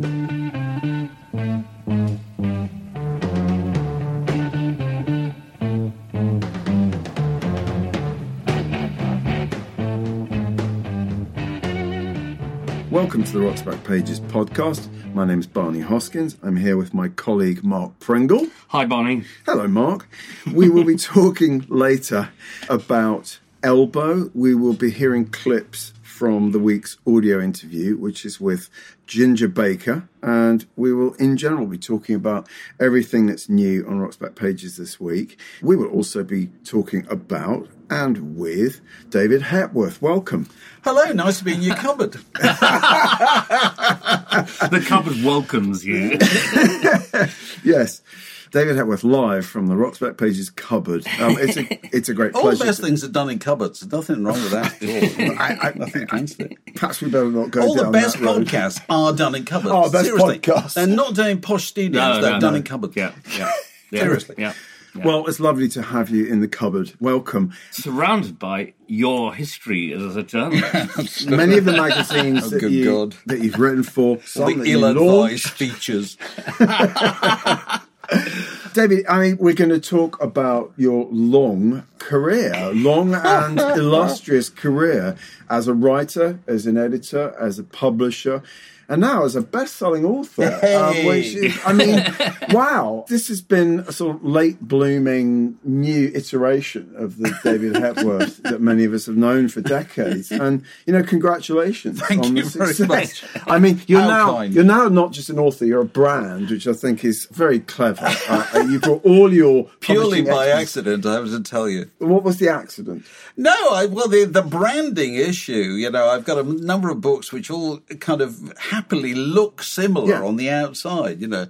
Welcome to the Rock's Backpages podcast. My name is Barney Hoskyns. I'm here with my colleague Mark Pringle. Hi, Barney. Hello, Mark. We will be talking later about Elbow. We will be hearing clips from the week's audio interview, which is with Ginger Baker, and we will, in general, be talking about everything that's new on Rock's Backpages this week. We will also be talking about and with David Hepworth. Welcome. Hello, nice to be in your cupboard. The cupboard welcomes you. Yes. David Hepworth live from the Rock's Backpages cupboard. Um, it's a it's a great All pleasure. the best to- things are done in cupboards. There's nothing wrong with that at all. I, I, nothing against it. Perhaps we better not go All the best that road. podcasts are done in cupboards. Oh, best Seriously. podcasts. They're not done in posh studios. They're done in cupboards. Yeah, yeah, yeah. Seriously. Yeah. Well, it's lovely to have you in the cupboard. Welcome. Surrounded by your history as a journalist. Many of the magazines Oh, that, good you, God. that you've written for, All some that the ill-advised launched. features. David, I mean, we're going to talk about your long career, long and illustrious career as a writer, as an editor, as a publisher, and now as a best-selling author. um, which is, I mean, wow, this has been a sort of late blooming new iteration of the David Hepworth that many of us have known for decades. And you know, congratulations Thank on you the success. much. I mean, you're How now kind. you're now not just an author; you're a brand, which I think is very clever. uh, you brought all your Purely by accident, I have to tell you. What was the accident? No, I, well, the, the branding issue, you know, I've got a number of books which all kind of happily look similar Yeah. on the outside, you know.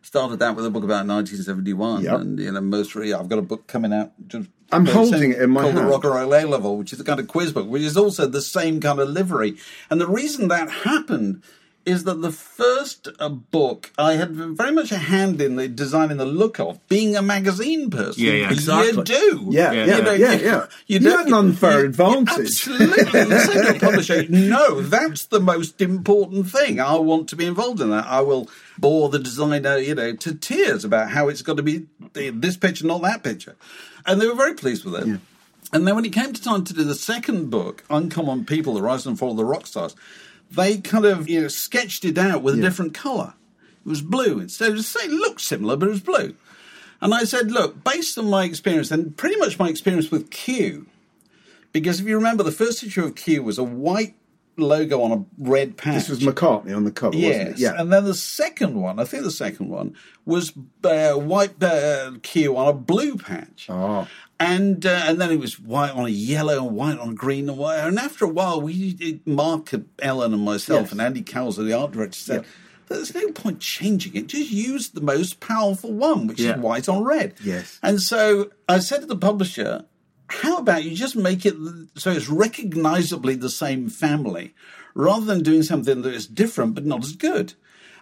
Started out with a book about 1971, Yep. and, you know, most really, I've got a book coming out. Just I'm holding it in my Called hand. The Rock and Roll A Level, which is a kind of quiz book, which is also the same kind of livery. And the reason that happened is that the first uh, book I had very much a hand in the designing the look of, being a magazine person. Yeah, yeah, You do. Yeah, Yeah, yeah, You know, yeah, you- yeah. You, You don't- had an unfair you- advantage. Absolutely. You say to a publisher, no, that's the most important thing. I want to be involved in that. I will bore the designer, you know, to tears about how it's got to be this picture, not that picture. And they were very pleased with it. And then when it came to time to do the second book, Uncommon People, The Rise and Fall of the Rock Stars, they kind of, you know, sketched it out with a different colour. It was blue instead. It, was, it looked similar, but it was blue. And I said, look, based on my experience, and pretty much my experience with Q, because if you remember, the first issue of Q was a white logo on a red patch. This was McCartney on the cover, wasn't Yes, it? Yeah. and then the second one, I think the second one was uh, white uh, Q on a blue patch. Oh. And uh, and then it was white on a yellow and white on a green and white. And after a while, we Mark, Ellen, and myself Yes. and Andy Cowles, the art director, said. Yeah. There's no point changing it. Just use the most powerful one, which Yeah. is white on red. Yes. And so I said to the publisher, how about you just make it so it's recognizably the same family rather than doing something that is different but not as good?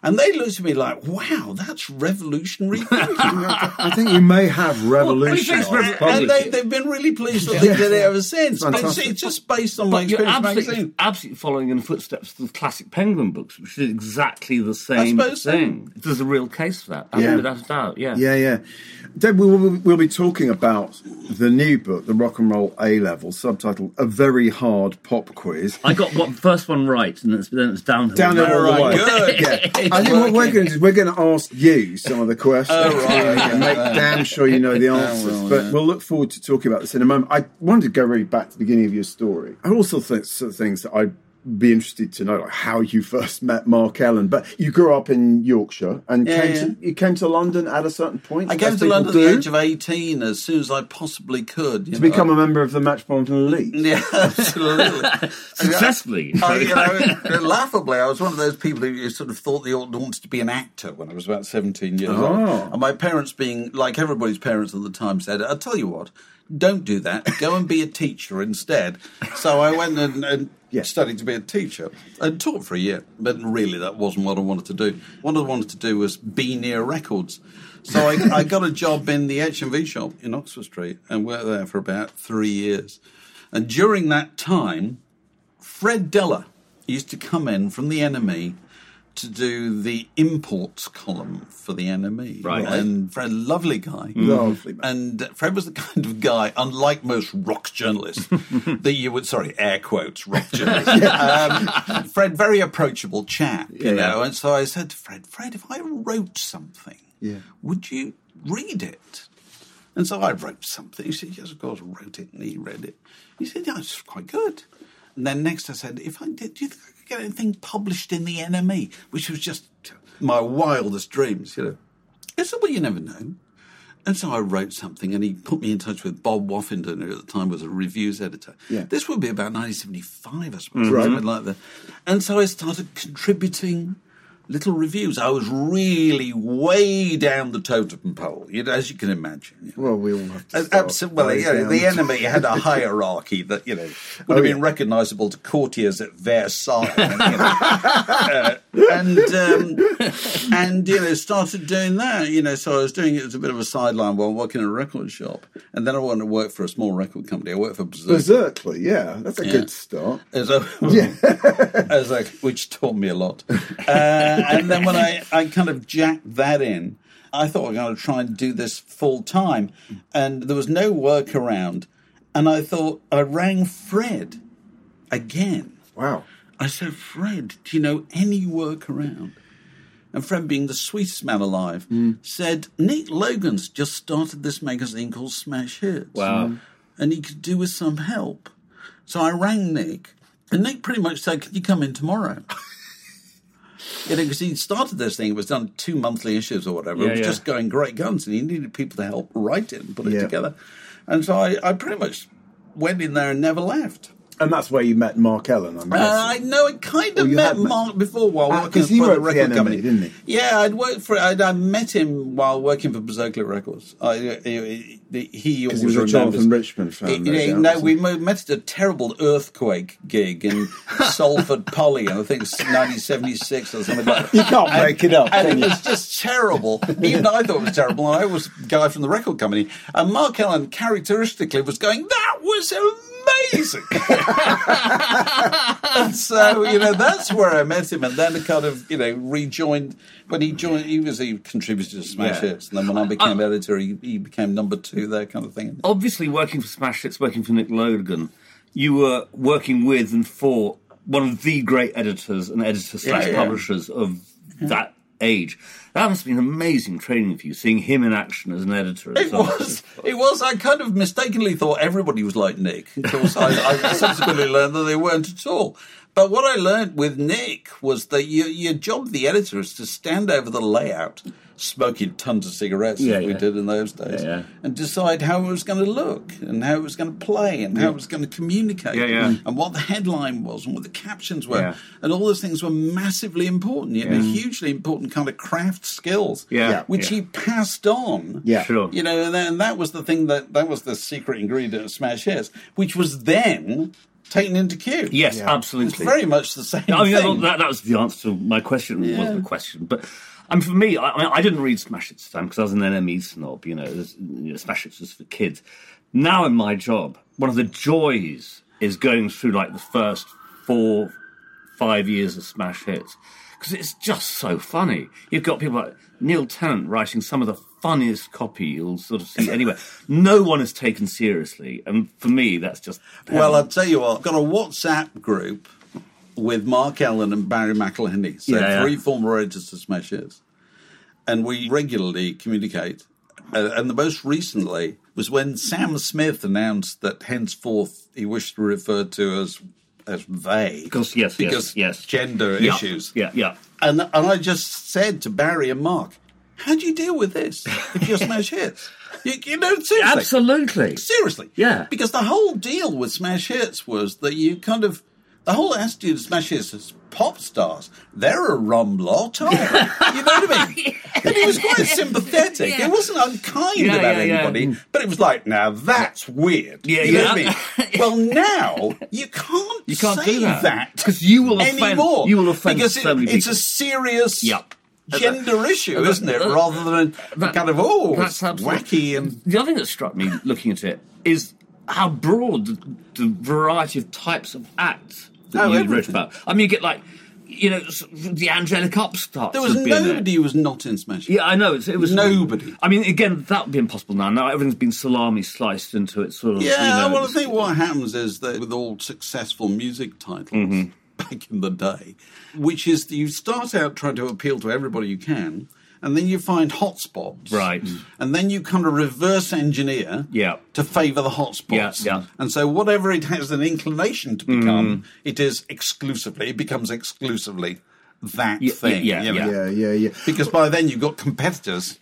And they looked at me like, wow, that's revolutionary thinking. I think you may have revolutionized Well, it's and they, they've been really pleased that they did it ever since. But it's, Fantastic. it's just based on my But you're experience absolutely, absolutely following in the footsteps of the classic Penguin books, which did exactly the same suppose so. thing. There's a real case for that, Yeah. without a doubt. Yeah. Yeah, yeah. Deb, we will, we'll be talking about the new book, The Rock and Roll A Level, subtitled A Very Hard Pop Quiz. I got what first one right, and it's, then it's downhill. Down there all the way. right, good. Yeah. I think what we're going to do is we're going to ask you some of the questions Oh, right. and make damn sure you know the answers. well, but yeah. we'll look forward to talking about this in a moment. I wanted to go really back to the beginning of your story. I also think sort of things that I'd be interested to know, like how you first met Mark Ellen. But you grew up in Yorkshire and Yeah, came yeah. to you came to London at a certain point. I came to people London at the age of 18 as soon as I possibly could. You to know. become a member of the Metropolitan Elite. Yeah, absolutely. Successfully. I, you know, laughably, I was one of those people who sort of thought they ought- wanted to be an actor when I was about 17 years Oh. old. And my parents, being like everybody's parents at the time, said, I'll tell you what, don't do that. Go and be a teacher instead. So I went and, and Yeah. studied to be a teacher and taught for a year. But really, that wasn't what I wanted to do. What I wanted to do was be near records. So I, I got a job in the HMV shop in Oxford Street and worked there for about three years. And during that time, Fred Dellar used to come in from the NME to do the imports column for the NME. Right. And Fred, lovely guy. Lovely man. And Fred was the kind of guy, unlike most rock journalists, that you would, sorry, air quotes, rock journalists. um, Fred, very approachable chap, you Yeah, know. yeah. And so I said to Fred, Fred, if I wrote something, Yeah. would you read it? And so I wrote something. He said, Yes, of course, I wrote it. And he read it. He said, Yeah, it's quite good. And then next I said, If I did, do you think I could get anything published in the NME? Which was just my wildest dreams, you know. I said, Well, you never know. And so I wrote something, and he put me in touch with Bob Woffinden, who at the time was a reviews editor. Yeah. This would be about 1975, I suppose, Right. something like that. And so I started contributing little reviews. I was really way down the totem pole, you know, as you can imagine. you know. Well, we all have to. Absolutely. you know, the NME had a hierarchy that, you know, would Oh, have been yeah. recognisable to courtiers at Versailles. you know. Uh, and, um, and, you know, started doing that, you know, so I was doing it as a bit of a sideline while working in a record shop. And then I wanted to work for a small record company. I worked for Berserk. Beserkley, yeah, that's a Yeah. good start. As a, as a, which taught me a lot. Uh, and then when I, I kind of jacked that in, I thought I'm going to try and do this full time. And there was no work around. And I thought, I rang Fred again. Wow. I said, Fred, do you know any work around? And Fred, being the sweetest man alive, mm. said, Nick Logan's just started this magazine called Smash Hits Wow. Mm. and he could do with some help. So I rang Nick, and Nick pretty much said, "Can you come in tomorrow?" you know, because he started this thing. It was done two monthly issues or whatever. Yeah, it was yeah. just going great guns, and he needed people to help write it and put it Yeah. together. And so I, I pretty much went in there and never left. And that's where you met Mark Ellen, I'm Uh, I know I kind of met met- Mark before while Ah, working he for the the record NME, company, didn't he? Yeah, I'd worked for. I'd, I met him while working for Beserkley Records. I, he, he, he Because he was a. Jonathan Richman fan. He- no we met at a terrible earthquake gig in Salford Poly, and I think it's 1976 or something like that. You can't make it up, And it you? was just terrible. Even I thought it was terrible, and I was a guy from the record company. And Mark Ellen, characteristically was going, That was amazing. And so, you know, that's where I met him. And then I kind of, you know, rejoined. When he joined, he was he contributed to Smash Yeah. Hits. And then when I became uh, editor, he, he became number two there, kind of thing. Obviously, working for Smash Hits, working for Nick Logan, you were working with and for one of the great editors and editor slash yeah. publishers of that age. That must have been amazing training for you, seeing him in action as an editor. It was. It was. I kind of mistakenly thought everybody was like Nick. Of course, I, I subsequently learned that they weren't at all. But what I learned with Nick was that your, your job, the editor, is to stand over the layout, smoking tons of cigarettes Yeah, as we did in those days, Yeah, yeah. and decide how it was going to look and how it was going to play and how it was going to communicate Yeah, yeah. and what the headline was and what the captions were. Yeah. And all those things were massively important, you know, hugely important kind of craft skills, Yeah, Yeah. which yeah. he passed on Yeah. Sure. you know, and that, and that was the thing that that was the secret ingredient of Smash Hits, which was then taken into Q. Yes, Yeah. absolutely. it's very much the same I mean, thing. that, that was the answer to my question. It Yeah. wasn't a question, but I mean, for me, I, I, didn't read Smash Hits at the time because I was an NME snob. You know, you know, Smash Hits was for kids. Now in my job, one of the joys is going through like the first four, five years of Smash Hits because it's just so funny. You've got people like Neil Tennant writing some of the funniest copy you'll sort of see anywhere. No one is taken seriously, and for me, that's just well. I'll tell you what, I've got a WhatsApp group with Mark Ellen and Barry McIlheney, so Yeah, yeah. three former editors of Smash Hits, and we regularly communicate. Uh, and the most recently was when Sam Smith announced that henceforth he wished to refer to as as they Because- yes, yes, because yes. gender Yeah, issues. Yeah, yeah. And and I just said to Barry and Mark, how do you deal with this if you're Smash Hits? You, you know, seriously. Absolutely. Seriously. Yeah. Because the whole deal with Smash Hits was that you kind of, the whole attitude of Smash Hits is pop stars. They're a rum lot, aren't they? You know what I mean? And he was quite sympathetic. Yeah. It wasn't unkind Yeah, about yeah, yeah. anybody, but it was like, now that's weird. Yeah, you know yeah. what I mean? Well, now you can't, You can't say do that. because you will offend- anymore. you will offend because so it- It's a serious Yep. gender issue, that- isn't it? that- Rather than that- kind of oh, That's wacky and the other thing that struck me looking at it is how broad the, the variety of types of acts that Oh, you wrote everything. about. I mean, you get like you know, the angelic upstarts. There was nobody who was not in Smash. Yeah, I know. It's, it was Nobody. I mean, again, that would be impossible now. Now everything's been salami sliced into it, sort of. Yeah, you know, well, I think what happens is that with all successful music titles Mm-hmm. back in the day, which is you start out trying to appeal to everybody you can, and then you find hotspots. Right. And then you kind of reverse engineer Yeah. to favour the hotspots. Yeah, yeah. Mm. And so whatever it has an inclination to become, it is exclusively, it becomes exclusively that Yeah, thing. yeah, you know? Yeah, yeah, yeah. Because by then you've got competitors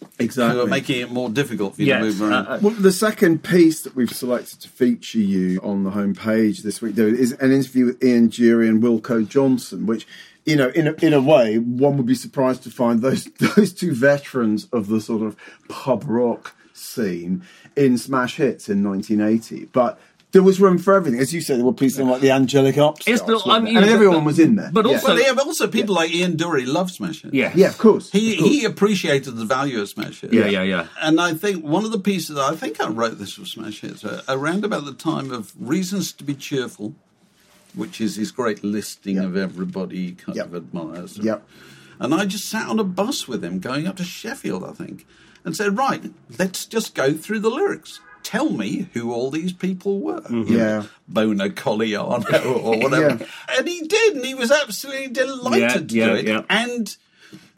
who Exactly. are making it more difficult for you Yes, to move around. uh, uh, Well, the second piece that we've selected to feature you on the homepage this week, though, is an interview with Ian Dury and Wilko Johnson, which, you know, in a, in a way, one would be surprised to find those those two veterans of the sort of pub rock scene in Smash Hits in 1980. But there was room for everything, as you said. There were pieces like the Angelic Upstarts, Yes, but, weren't I mean, and everyone was in there. but Yeah. also- yeah, but also people like Ian Dury loved Smash Hits. Yeah. yeah, of course. He of course. he appreciated the value of Smash Hits. Yeah, yeah, yeah. And I think one of the pieces I think I wrote this for Smash Hits uh, around about the time of Reasons to Be Cheerful, which is his great listing Yep. of everybody he kind Yep. of admires. Yep. And I just sat on a bus with him going up to Sheffield, I think, and said, "Right, let's just go through the lyrics." Tell me who all these people were. Mm-hmm. Yeah. Bono Colliano or whatever. Yeah. And he did, and he was absolutely delighted Yeah, to yeah, do it. And,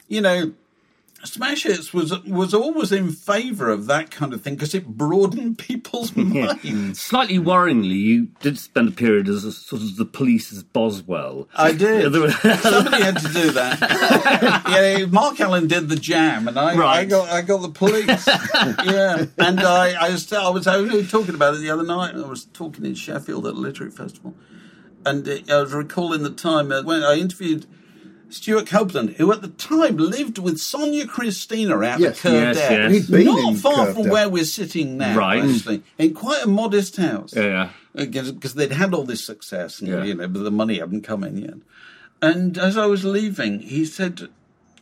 you know, Smash Hits was was always in favour of that kind of thing because it broadened people's minds. Slightly worryingly, you did spend a period as a, sort of the police's Boswell. I did. Somebody had to do that. yeah, Mark Ellen did the jam, and I, I got I got the police. yeah, and I I was I was only talking about it the other night. I was talking in Sheffield at a literary festival, and uh, I was recalling the time when I interviewed. Stewart Copeland, who at the time lived with Sonja Kristina out Yes. at Yes, Kildare, yes. Not in far from where we're sitting now, Right. Hmm. actually, in quite a modest house yeah. because uh, they'd had all this success, and, Yeah. you know, but the money hadn't come in yet. And as I was leaving, he said,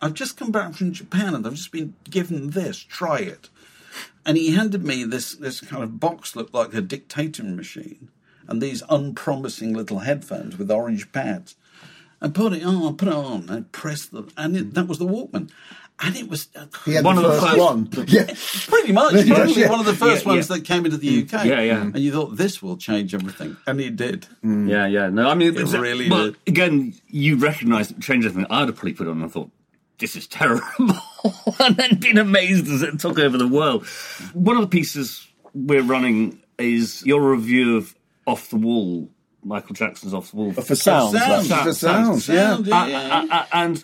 "I've just come back from Japan, and I've just been given this. Try it." And he handed me this this kind of box, looked like a dictating machine, and these unpromising little headphones with orange pads. I put it on, put it on, and pressed the, and it, that was the Walkman. And it was uh, He had One the of the first first- one. Yeah. pretty much Yeah, probably yeah. one of the first Yeah, ones yeah. that came into the UK. Yeah, yeah. And you thought this will change everything, and it did. Mm. Yeah, yeah. No, I mean, It it's- really well, did. again, you recognise it changed everything. I'd have probably put it on and thought, this is terrible. and then been amazed as it took over the world. One of the pieces we're running is your review of Off the Wall, Michael Jackson's Off the Wall. For sounds. sounds, that's for sounds, sounds, yeah. Sound, yeah. and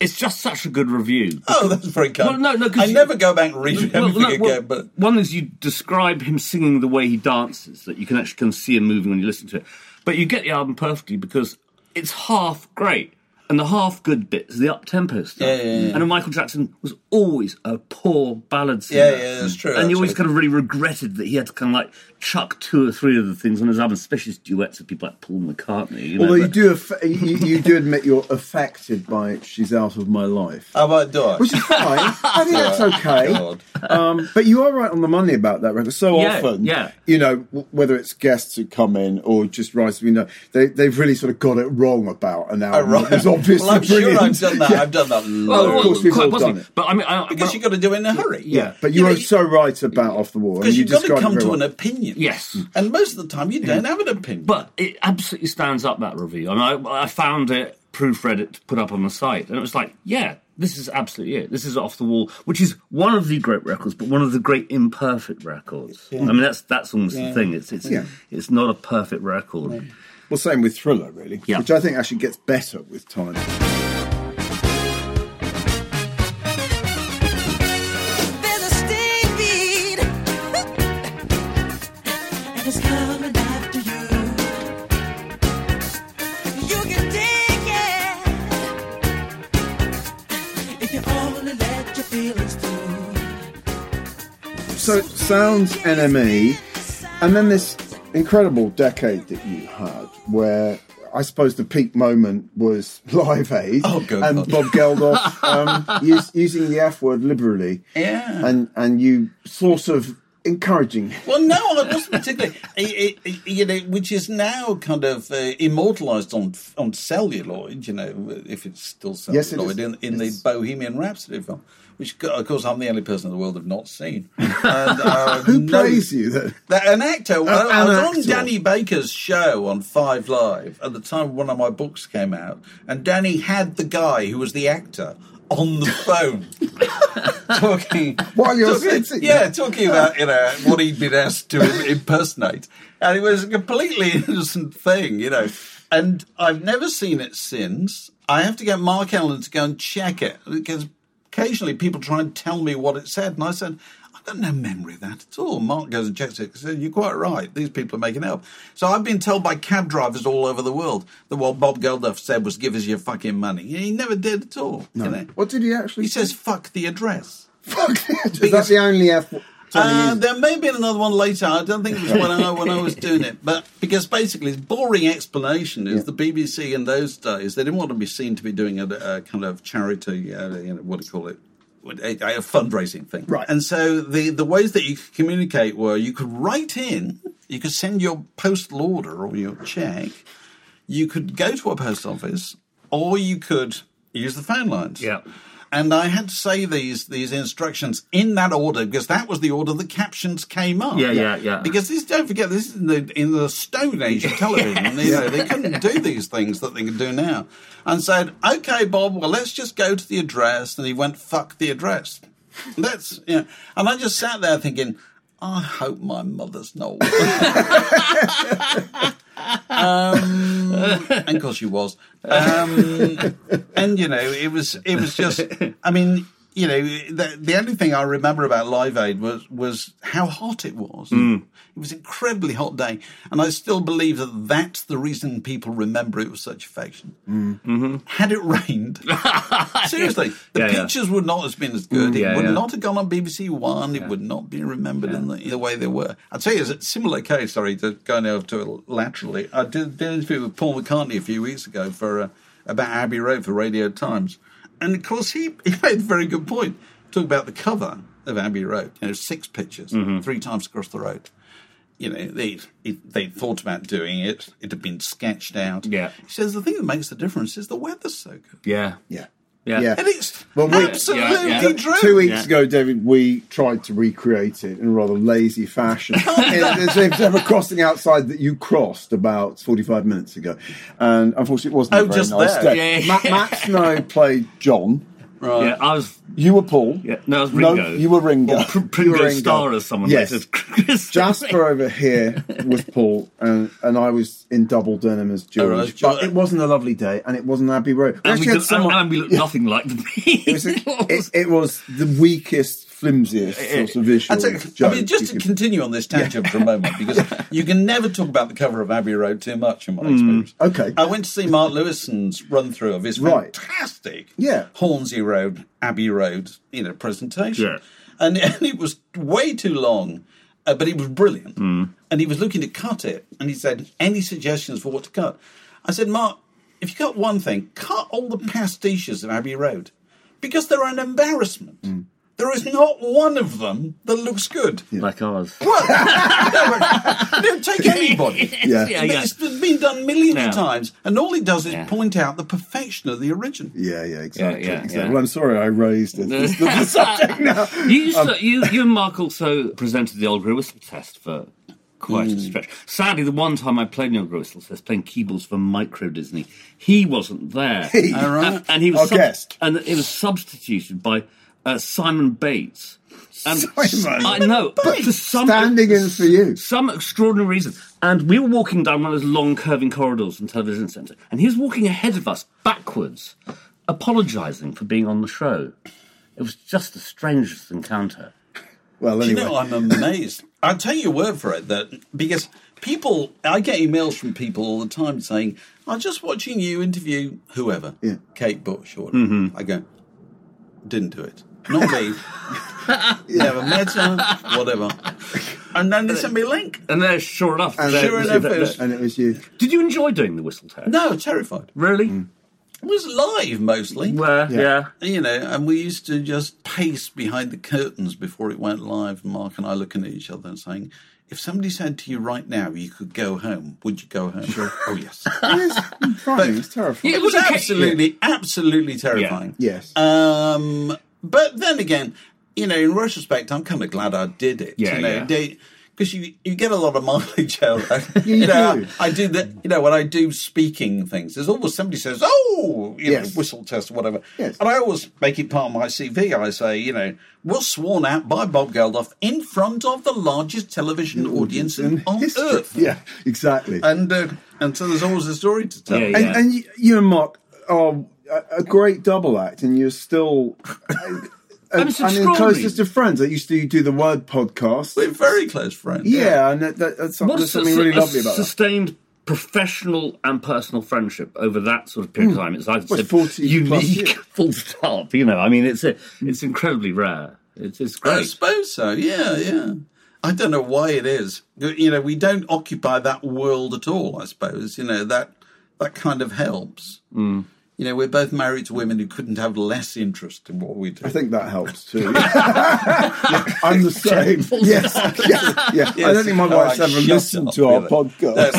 it's just such a good review. Oh, that's very kind. Well, no, no, I you- never go back and read Well, everything no, well, again, but one is you describe him singing the way he dances, that you can actually kind of see him moving when you listen to it. But you get the album perfectly because it's half great. And the half good bits, the up tempo stuff. Yeah, yeah, yeah. And Michael Jackson was always a poor ballad singer. Yeah, yeah, that's true, And you always actually. kind of really regretted that he had to kind of like chuck two or three of the things on his album, especially his duets with people like Paul McCartney. You know, Although you do, aff- you, you do admit you're affected by "She's Out of My Life," how about do I? which is fine. I think that's okay. Um, but you are right on the money about that record. So Yeah, often, yeah. you know, w- whether it's guests who come in or just writers we know, they, they've really sort of got it wrong about an Oh, album. right. that was obviously well, I'm brilliant. sure I've done that. Yeah. I've done that. Well, of course, we've quite all done it. But I mean, I, because but- you've got to do it in a hurry. Yeah, but you, You know, are so right about Off the Wall. because you you've got to come to well. an opinion. Yes. and most of the time you don't have an opinion. But it absolutely stands up that review, and I, I found it, proofread it, to put up on the site, and it was like, yeah, this is absolutely it. This is off the wall, which is one of the great records, but one of the great imperfect records. I mean, that's that's almost the thing. It's it's Yeah. it's not a perfect record. Well, same with Thriller, really, Yeah. which I think actually gets better with time. So sounds NME, and then this incredible decade that you had, where I suppose the peak moment was Live Aid, Oh, good and God. Bob Geldof um, use, using the F word liberally, Yeah. and and you sort of encouraging. Well, no, I wasn't particularly. It, it, you know, which is now kind of uh, immortalised on on celluloid. You know, if it's still Yes, it celluloid in, in the Bohemian Rhapsody film, which of course I'm the only person in the world I've not seen. And, uh, Who no- plays you then? That, an actor. Well, I an was on. Danny Baker's show on Five Live at the time one of my books came out, and Danny had the guy who was the actor on the phone talking. While you're talking, sitting yeah, talking about you know what he'd been asked to impersonate, and it was a completely innocent thing, you know. And I've never seen it since. I have to get Mark Ellen to go and check it because occasionally people try and tell me what it said, and I said. I've got no memory of that at all. Mark goes and checks it. Said, You're quite right. These people are making it up. So I've been told by cab drivers all over the world that what Bob Geldof said was give us your fucking money. He never did at all. you know. What did he actually? He says, fuck the address. "Fuck." Is that Because- the only F? Uh, there may have been another one later. I don't think it was when I, when I was doing it. But because basically, his boring explanation is the BBC in those days, they didn't want to be seen to be doing a, a kind of charity, uh, you know, what do you call it? A, a fundraising thing. Right. And so the, the ways that you could communicate were you could write in, you could send your postal order or your check, you could go to a post office, or you could use the phone lines. Yeah. And I had to say these these instructions in that order because that was the order the captions came up. Yeah, yeah, yeah. Because this, don't forget, this is in the, in the stone age of television. You know, they couldn't do these things that they can do now. And said, "Okay, Bob, well, let's just go to the address." And he went, "Fuck the address." That's yeah. And I just sat there thinking, I hope my mother's not. um, and of course she was. Um, and you know, it was it was just. I mean, you know, the, the only thing I remember about Live Aid was was how hot it was. Mm. It was an incredibly hot day, and I still believe that that's the reason people remember it with such affection. Mm. Mm-hmm. Had it rained, seriously, the Yeah, yeah. pictures would not have been as mm, good. yeah, it would yeah. not have gone on BBC One. It would not be remembered in, the, in the way they were. I'd say it's a similar case. Sorry, to going over to it laterally. I did, did an interview with Paul McCartney a few weeks ago for uh, about Abbey Road for Radio Times, and of course he, he made a very good point. Talk about the cover of Abbey Road, you know, six pictures, Mm-hmm. three times across the road. You know, they they thought about doing it. It had been sketched out. Yeah. He says the thing that makes the difference is the weather's so good. Yeah. yeah. Yeah. Yeah. And it's Well, we- absolutely Yeah, yeah. true. Two weeks Yeah. ago, David, we tried to recreate it in a rather lazy fashion. Oh, it- There's a crossing outside that you crossed about 45 minutes ago. And unfortunately, it wasn't Oh, a very just nice there. day. Yeah. Matt, Matt Snow played John. Right. Yeah, I was. You were Paul. Yeah, no, I was Ringo. No, you were Ringo. Or Pr- You Pringo Ringo. Star, as someone Yes. says. Chris. Jasper over here was Paul, and, and I was in double denim as George. right, but sure. it wasn't a lovely day, and it wasn't Abbey Road. We And we, actually did, had someone- and, and we looked nothing like the it, was, Beatles. it, it was the weakest, flimsiest eh, eh. sort of visual. I mean, just to could- continue on this tangent for a moment, because you can never talk about the cover of Abbey Road too much, in my hmm, experience. okay. I went to see Mark Lewisohn's run through of his Right. fantastic Yeah. Hornsey Road, Abbey Road, you know, presentation. Yeah. And, and it was way too long, uh, but it was brilliant. Hmm. And he was looking to cut it, and he said, "Any suggestions for what to cut?" I said, "Mark, if you cut one thing, cut all the pastiches of Abbey Road, because they're an embarrassment." Hmm. There is not one of them that looks good. like ours. Well, no, but don't take anybody. Yeah. yeah, yeah. It's been done millions Yeah. of times, and all it does is Yeah. point out the perfection of the original. Yeah, yeah, exactly. Yeah, yeah, exactly. yeah. Well, I'm sorry I raised it. This is the subject now. You, used to, you, you and Mark also presented the Old Grey Whistle test for quite Mm. a stretch. Sadly, the one time I played the Old Grey Whistle test, playing keyboards for Micro Disney, he wasn't there. He? All right. And, and he was Our guest. and it was substituted by uh, Simon Bates. And Simon I know, but for some Standing in for you. some extraordinary reason. And we were walking down one of those long curving corridors in Television Centre, and he was walking ahead of us backwards, apologising for being on the show. It was just the strangest encounter. Well, Do anyway. You know, I'm amazed. I'll tell you a word for it that because people, I get emails from people all the time saying, "I'm just watching you interview whoever, Yeah. Kate Bush or." whatever." I go, "Didn't do it, not me. Never met her, whatever." And then they sent me a link. And there, sure enough, And there- sure enough, there- it was- and it was you. Did you enjoy doing the whistle test? No, terrified. Really? Mm. It was live mostly. Where, Yeah. yeah. you know, and we used to just pace behind the curtains before it went live. Mark and I looking at each other and saying, "If somebody said to you right now you could go home, would you go home?" Sure. Oh yes. It's frightening. It's terrifying. it was okay. absolutely, absolutely terrifying. Yes. Um, but then again, you know, in retrospect, I'm kind of glad I did it. Yeah, you know, yeah. they- because you, you get a lot of mileage out of it. you you know, do. I, I do that. You know, when I do speaking things, there's always somebody says, "Oh, you Yes. know, whistle test or whatever," Yes. and I always make it part of my CV. I say, you know, was sworn out by Bob Geldof in front of the largest television audience in, on history. earth, Yeah, exactly. and uh, and so there's always a story to tell. Yeah, and, yeah. and you, you and Mark are a, a great double act, and you're still. And and, and in extraordinary. closest of friends, I used to do the Word podcast. We're very close friends. yeah, and that, that, that's, some- there's something a- really a lovely about that. sustained professional and personal friendship over that sort of period of time. It's like I Well, said, 40 plus unique, years. full stop. You know, I mean, it's a, it's incredibly rare. It's, it's I suppose so. Yeah, yeah. I don't know why it is. You know, we don't occupy that world at all. I suppose you know that that kind of helps. Mm. You know, we're both married to women who couldn't have less interest in what we do. I think that helps too. Yeah, I'm the same. Yes, yeah, yeah. I don't think my oh, All wife's right, ever listened up to our with it. podcast.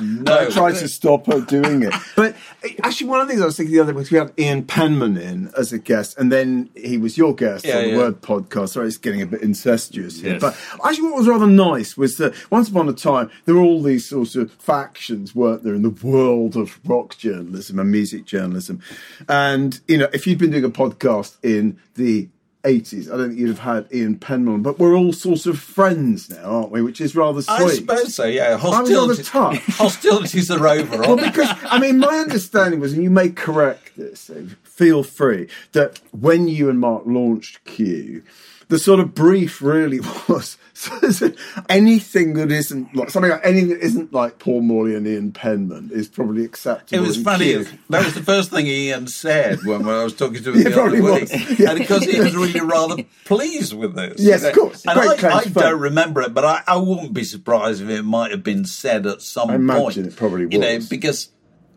No, no. I tried to stop her doing it. But actually, one of the things I was thinking the other day was we had Ian Penman in as a guest, and then he was your guest Yeah, on the yeah. Word podcast. Sorry, it's getting a bit incestuous here. Yes. But actually, what was rather nice was that once upon a time, there were all these sorts of factions, weren't there, in the world of rock journalism and music journalism. And, you know, if you'd been doing a podcast in the 80s, I don't think you'd have had Ian Penman, but we're all sorts of friends now, aren't we? Which is rather sweet. I suppose so. Yeah, hostilities. tough. hostilities are over. Well, because I mean, my understanding was, and you may correct this, feel free, that when you and Mark launched Q, the sort of brief really was anything that isn't like something like anything that isn't like Paul Morley and Ian Penman is probably acceptable. It was funny. That was the first thing Ian said when, when I was talking to him Yeah, the other was. week, Yeah. and because he was really rather pleased with this. Yes, of course. And Great I, I don't remember it, but I, I wouldn't be surprised if it might have been said at some I imagine point. it probably was. You know, because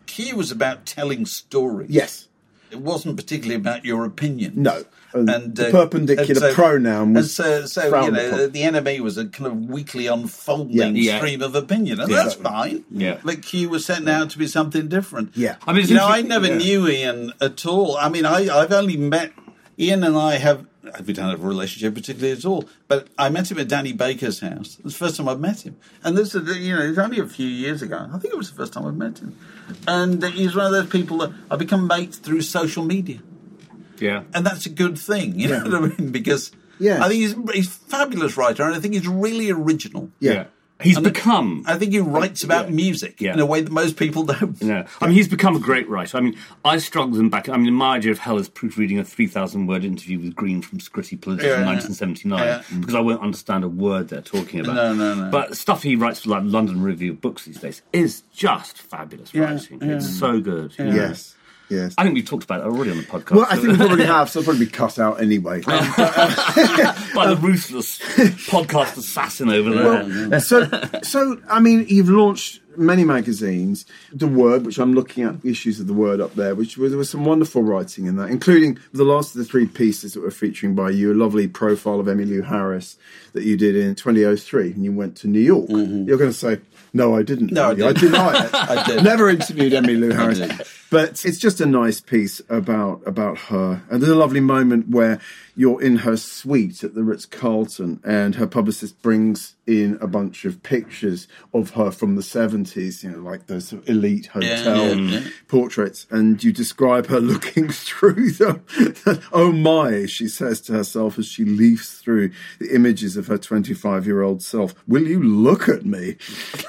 Q was about telling stories. Yes. It wasn't particularly about your opinion. No. And And the uh, perpendicular and pronoun was and so, so you know, upon. the NME was a kind of weekly unfolding Yeah. stream of opinion, and Yeah. that's fine. Yeah. but Q was setting out to be something different. Yeah. I mean, you know, I never yeah. knew Ian at all. I mean, I, I've only met Ian and I have. We don't have a relationship particularly at all, but I met him at Danny Baker's house. It was the first time I'd met him, and this is you know it's only a few years ago. I think it was the first time I'd met him, and he's one of those people that I become mates through social media Yeah. and that's a good thing. You know what I mean? Because Yes. I think he's he's a fabulous writer, and I think he's really original. Yeah. He's And become. I think he writes about music Yeah. in a way that most people don't. Yeah. I mean, he's become a great writer. I mean, I struggled him back. I mean, my idea of hell is proofreading a 3,000 word interview with Green from Scritti Politti Yeah, in 1979 Yeah. Mm, because I won't understand a word they're talking about. No, no, no. But stuff he writes for like London Review of Books these days is just fabulous Yeah, writing. yeah. It's so good. you. Yes. Yes. I think we've talked about it already on the podcast. Well, I think we probably have, so it'll probably be cut out anyway. by the ruthless podcast assassin over there. so, so I mean, you've launched many magazines. The Word, which I'm looking at issues of the Word up there, which was, there was some wonderful writing in that, including the last of the three pieces that were featuring by you, a lovely profile of Emmylou Harris that you did in 2003, and you went to New York. Mm-hmm. You're going to say, "No, I didn't." No, I are you? I didn't. deny it. I did. Never interviewed Emmylou Harris, did. But it's just a nice piece about about her. And there's a lovely moment where you're in her suite at the Ritz Carlton, and her publicist brings in a bunch of pictures of her from the 70s, you know, like those sort of elite hotel yeah, yeah. portraits, and you describe her looking through them. oh my, she says to herself as she leafs through the images of her 25 year old self. Will you look at me?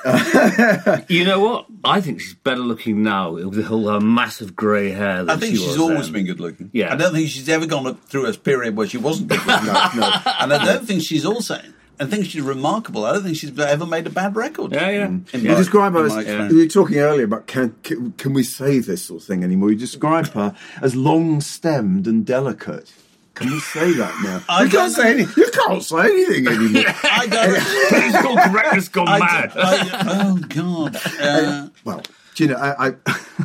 You know what? I think she's better looking now with all her massive grey hair. Than I think she she's was always then. been good looking. Yeah. I don't think she's ever gone through a period where she wasn't good looking. No, no. and I don't think she's also. I think she's remarkable. I don't think she's ever made a bad record. Yeah, yeah. In You my- describe her in as my experience. you were talking earlier about can, can can we say this sort of thing anymore? You describe her as long stemmed and delicate. Can we say that now? I you can't say anything. You can't say anything anymore. I don't. Political correctness gone I, mad. I- oh God! Uh, well, Do you know? I I,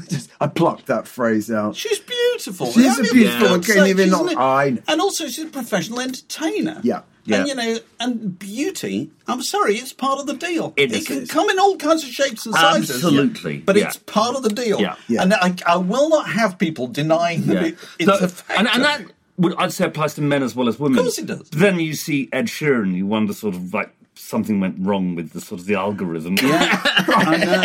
just, I plucked that phrase out. She's beautiful. She's I a mean, beautiful for one, can't sake, even isn't not- I know. And also, she's a professional entertainer. Yeah. Yeah. And you know, and beauty. I'm sorry, it's part of the deal. It It, is. can come in all kinds of shapes and sizes. Absolutely, But yeah. it's part of the deal. Yeah. Yeah. And I, I will not have people denying that Yeah. it, it's So- a factor. and, and that would I'd say applies to men as well as women. Of course it does. But then you see Ed Sheeran, you wonder sort of like something went wrong with the sort of the algorithm. yeah, I know.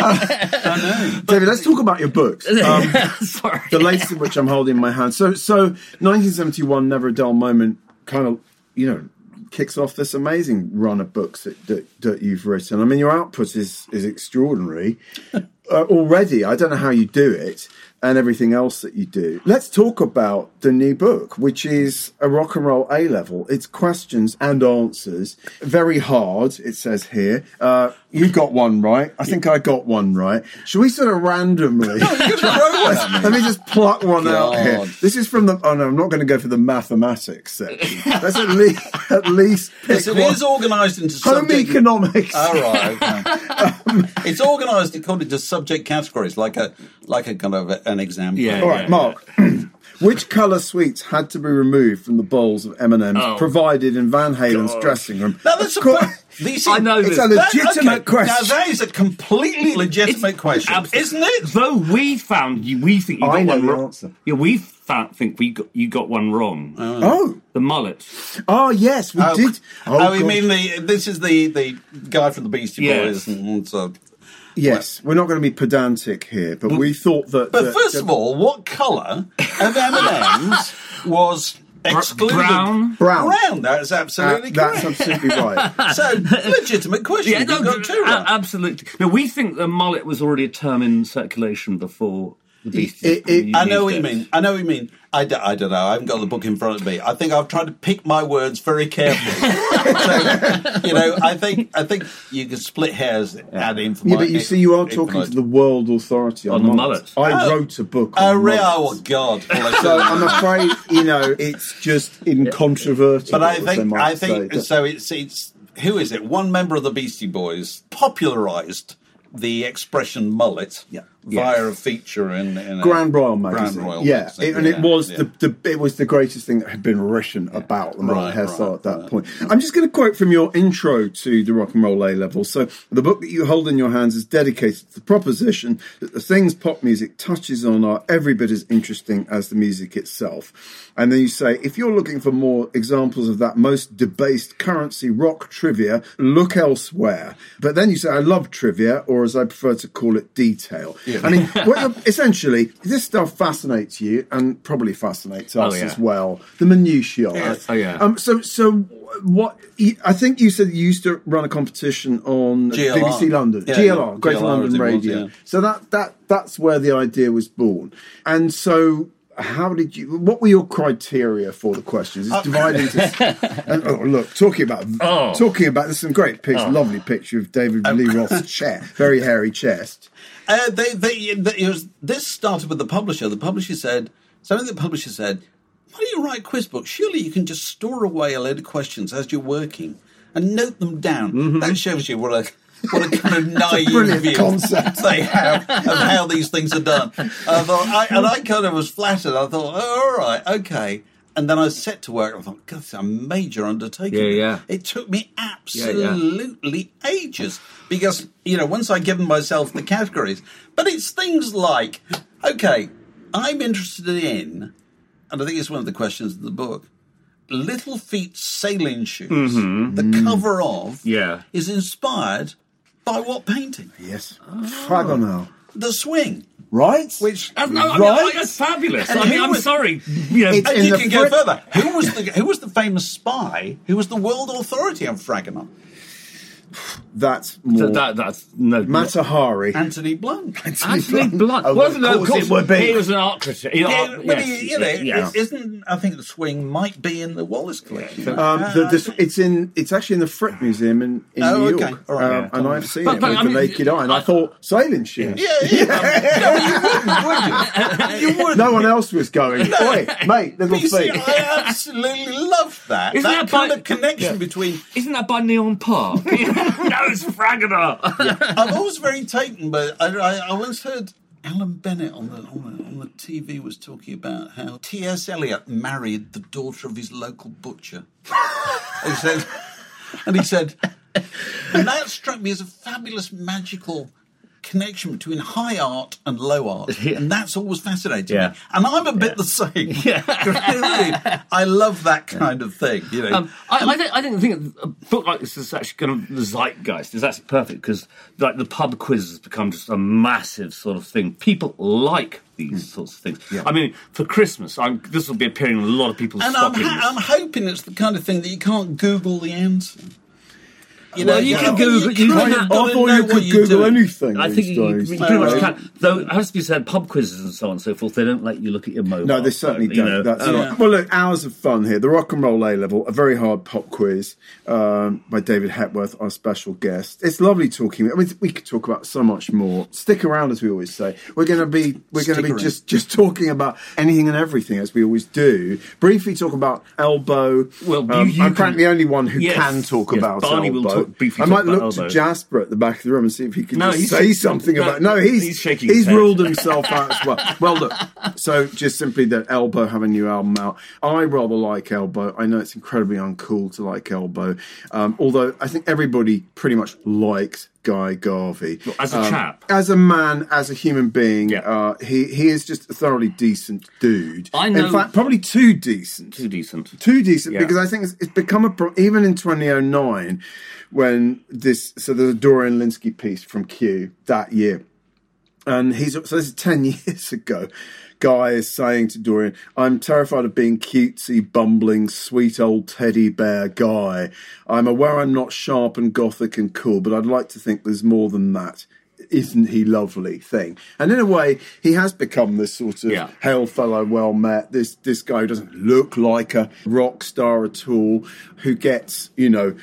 I know. David, let's talk about your books. Um, Sorry. the latest of which I'm holding in my hand. So, so 1971, Never a Dull Moment, kind of, you know, kicks off this amazing run of books that, that, that you've written. I mean, your output is is extraordinary uh, already. I don't know how you do it and everything else that you do. Let's talk about the new book, which is a rock and roll A level. It's questions and answers. Very hard, it says here. Uh, you got one right. I think I got one right. Should we sort of randomly? Let me just pluck one out here. This is from the. Oh no, I'm not going to go for the mathematics section. Let's at least at least pick Yes, it one. is organised into Home subject. economics. All right. Okay. Um, it's organised according to subject categories, like a like a kind of an exam. Yeah. All right, Mark. Which colour sweets had to be removed from the bowls of M&Ms Oh. provided in Van Halen's God. dressing room? Now that's a Co- per- I know It's this. a That- legitimate okay, question. Now that is a completely legitimate question, Abs- isn't it? Though we found you, we think you got I know one the wrong. answer. Yeah, we found, think we got, you got one wrong. oh, oh. The mullet. oh yes, we Oh, did. Oh, oh, you God. mean the this is the the guy from the Beastie Yes. Boys, and, and so. Yes? We're not going to be pedantic here, but we thought that. But that- first that- of all, what colour of M and M's was excluded? brown. Brown. Brown. That's Uh, absolutely that's absolutely right. so legitimate question. Yeah, You've no, got two a- right. absolutely. No, we think the mullet was already a term in circulation before the beast. It- it- I know what you mean. I know what you mean. I, d- I don't know. I haven't got the book in front of me. I think I've tried to pick my words very carefully. so, you know, I think I think you can split hairs out in for Yeah, but you see, you are talking to the world authority on, On the mullets. mullet. I Oh. wrote a book. Oh, on really? mullets. Oh, God. so I'm afraid, you know, it's just incontrovertible. But I think I think say. so. It's it's who is it? One member of the Beastie Boys popularised the expression mullet Yeah. Via a feature in, in Grand Royal magazine. Grand Royal yeah, magazine, it- and it yeah, was yeah. the, the it was the greatest thing that had been written about the Right, hairstyle right, at that right. point. I'm just going to quote from your intro to the rock and roll A level. So the book that you hold in your hands is dedicated to the proposition that the things pop music touches on are every bit as interesting as the music itself. And then you say, if you're looking for more examples of that most debased currency rock trivia, look elsewhere. But then you say, I love trivia, or as I prefer to call it, detail. I mean, what uh, essentially, this stuff fascinates you and probably fascinates oh, us Oh, yeah. as well. The minutiae. of. Oh, yeah. Um, so, so what? I think you said you used to run a competition on GLR. BBC London, Yeah, GLR, yeah. Greater GLR London as it was, Radio. yeah. So that that that's where the idea was born. And so. How did you? What were your criteria for the questions? It's uh, divided into. and, oh, look, talking about Oh. talking about. There's some great pictures. Oh. Lovely picture of David um, Lee Roth's chest, very hairy chest. Uh, they, they, they, it was, this started with the publisher. The publisher said, something the publisher said, why do you write quiz books? Surely you can just store away a load of questions as you're working and note them down. That shows you what a what a kind of naive view concept. they have of how these things are done. And I thought, I, and I kind of was flattered. I thought, oh, all right, okay. And then I set to work. I thought, God, it's a major undertaking. Yeah, yeah. It took me yeah. absolutely ages because you know once I'd given myself the categories, but it's things like, okay, I'm interested in, and I think it's one of the questions in the book. Little Feat sailing shoes. Mm-hmm. The cover of Yeah. is inspired by what painting? Yes, Fragonard. The Swing. Right? Which no, I mean, Right? that's fabulous. And I mean, I'm was- sorry. You know, and you can go further. Who was the who was the famous spy? Who was the world authority on Fragonard? That's more that, that, that's no. Matahari. Anthony Blunt. Anthony Blunt. Oh, well, of no, course it would be. He was an art critic. You know, Yeah, art- but yes, he- you know, yeah. it isn't. I think the swing might be in the Wallace collection. Um, the, the, it's in. It's actually in the Frick Museum in, in Oh, New okay. York, All right. um, and I've seen But- it but with I the mean, naked eye, and I, I- thought sailing ship. yeah, yeah. no, you wouldn't, would you? You wouldn't. No one else was going. Oi, mate, little But you see, feet. I absolutely love that. Isn't that that kind by- of connection between. Isn't that by Neon Park? no, it's Fragonard. I'm always very taken by. I, I, I once heard Alan Bennett on the, on the on the TV was talking about how T.S. Eliot married the daughter of his local butcher. he said, and he said, and that struck me as a fabulous magical connection between high art and low art, and that's always fascinating Yeah. me. And I'm a bit the same. Really, I love that kind of thing. You know, Um, I, I, think, I think the thing, a book like this is actually kind of the zeitgeist. is actually perfect because like the pub quiz has become just a massive sort of thing. People like these sorts of things. I mean, for Christmas, I'm, this will be appearing in a lot of people's And I'm, ha- I'm hoping it's the kind of thing that you can't Google the answer. You Well, you can Google- you can't- can- you've I thought you could Google doing. anything. I think you, days. you pretty much can. Though it has to be said, pub quizzes and so on and so forth, they don't let you look at your mobile. No, they certainly you don't. know. That's Um, right. Well, look, hours of fun here. The Rock and Roll A Level, a very hard pop quiz um, by David Hepworth, our special guest. It's lovely talking. I mean, we could talk about so much more. Stick around, as we always say. We're going to be we're going to be around. just just talking about anything and everything, as we always do. Briefly talk about Elbow. Well, Um, you I'm can- apparently the only one who Yes, can talk yes, about Barney will Elbow. Talk- briefly I might look to Jasper at the back of the room and see if he can No, say something no, about. No, he's he's shaking He's ruled himself out as well. Well, look. So just simply that Elbow have a new album out. I rather like Elbow. I know it's incredibly uncool to like Elbow, um, although I think everybody pretty much likes Guy Garvey as a Um, chap. as a man, as a human being. Yeah. Uh, he he is just a thoroughly decent dude. I know- In fact, probably too decent too decent. too decent Yeah. because I think it's, it's become a pro- even in 2009 when this so there's a Dorian Lynskey piece from Q that year and he's so this is 10 years ago guy is saying to Dorian I'm terrified of being cutesy bumbling sweet old teddy bear guy. I'm aware I'm not sharp and gothic and cool but I'd like to think there's more than that. Isn't he lovely thing? And in a way he has become this sort of Yeah. hail fellow well met this this guy who doesn't look like a rock star at all who gets you know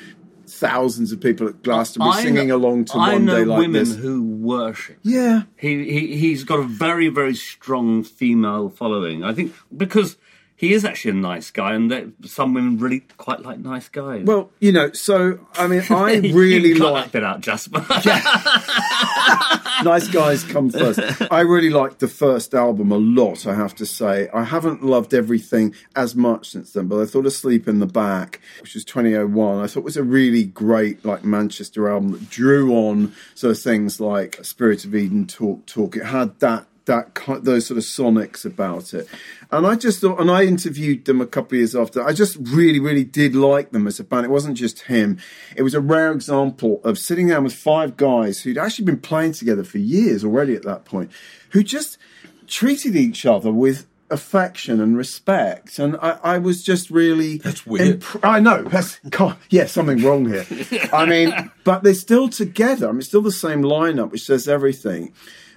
thousands of people at Glastonbury I singing know- along to I one day like women this who worship. yeah He, he he's got a very very strong female following. I think because he is actually a nice guy, and that some women really quite like nice guys. well you know so I mean I really like that out, Jasper. nice guys come first. I really liked the first album a lot, I have to say. I haven't loved everything as much since then, but I thought Asleep in the Back, which was 2001, I thought was a really great like Manchester album that drew on sort of things like Spirit of Eden, Talk Talk. It had that that those sort of sonics about it. And I just thought, and I interviewed them a couple of years after. I just really, really did like them as a band. It wasn't just him. It was a rare example of sitting down with five guys who'd actually been playing together for years already at that point, who just treated each other with affection and respect. And I, I was just really That's weird. impr- I know. That's God, yeah, something wrong here. I mean, but they're still together. I mean, it's still the same lineup, which says everything.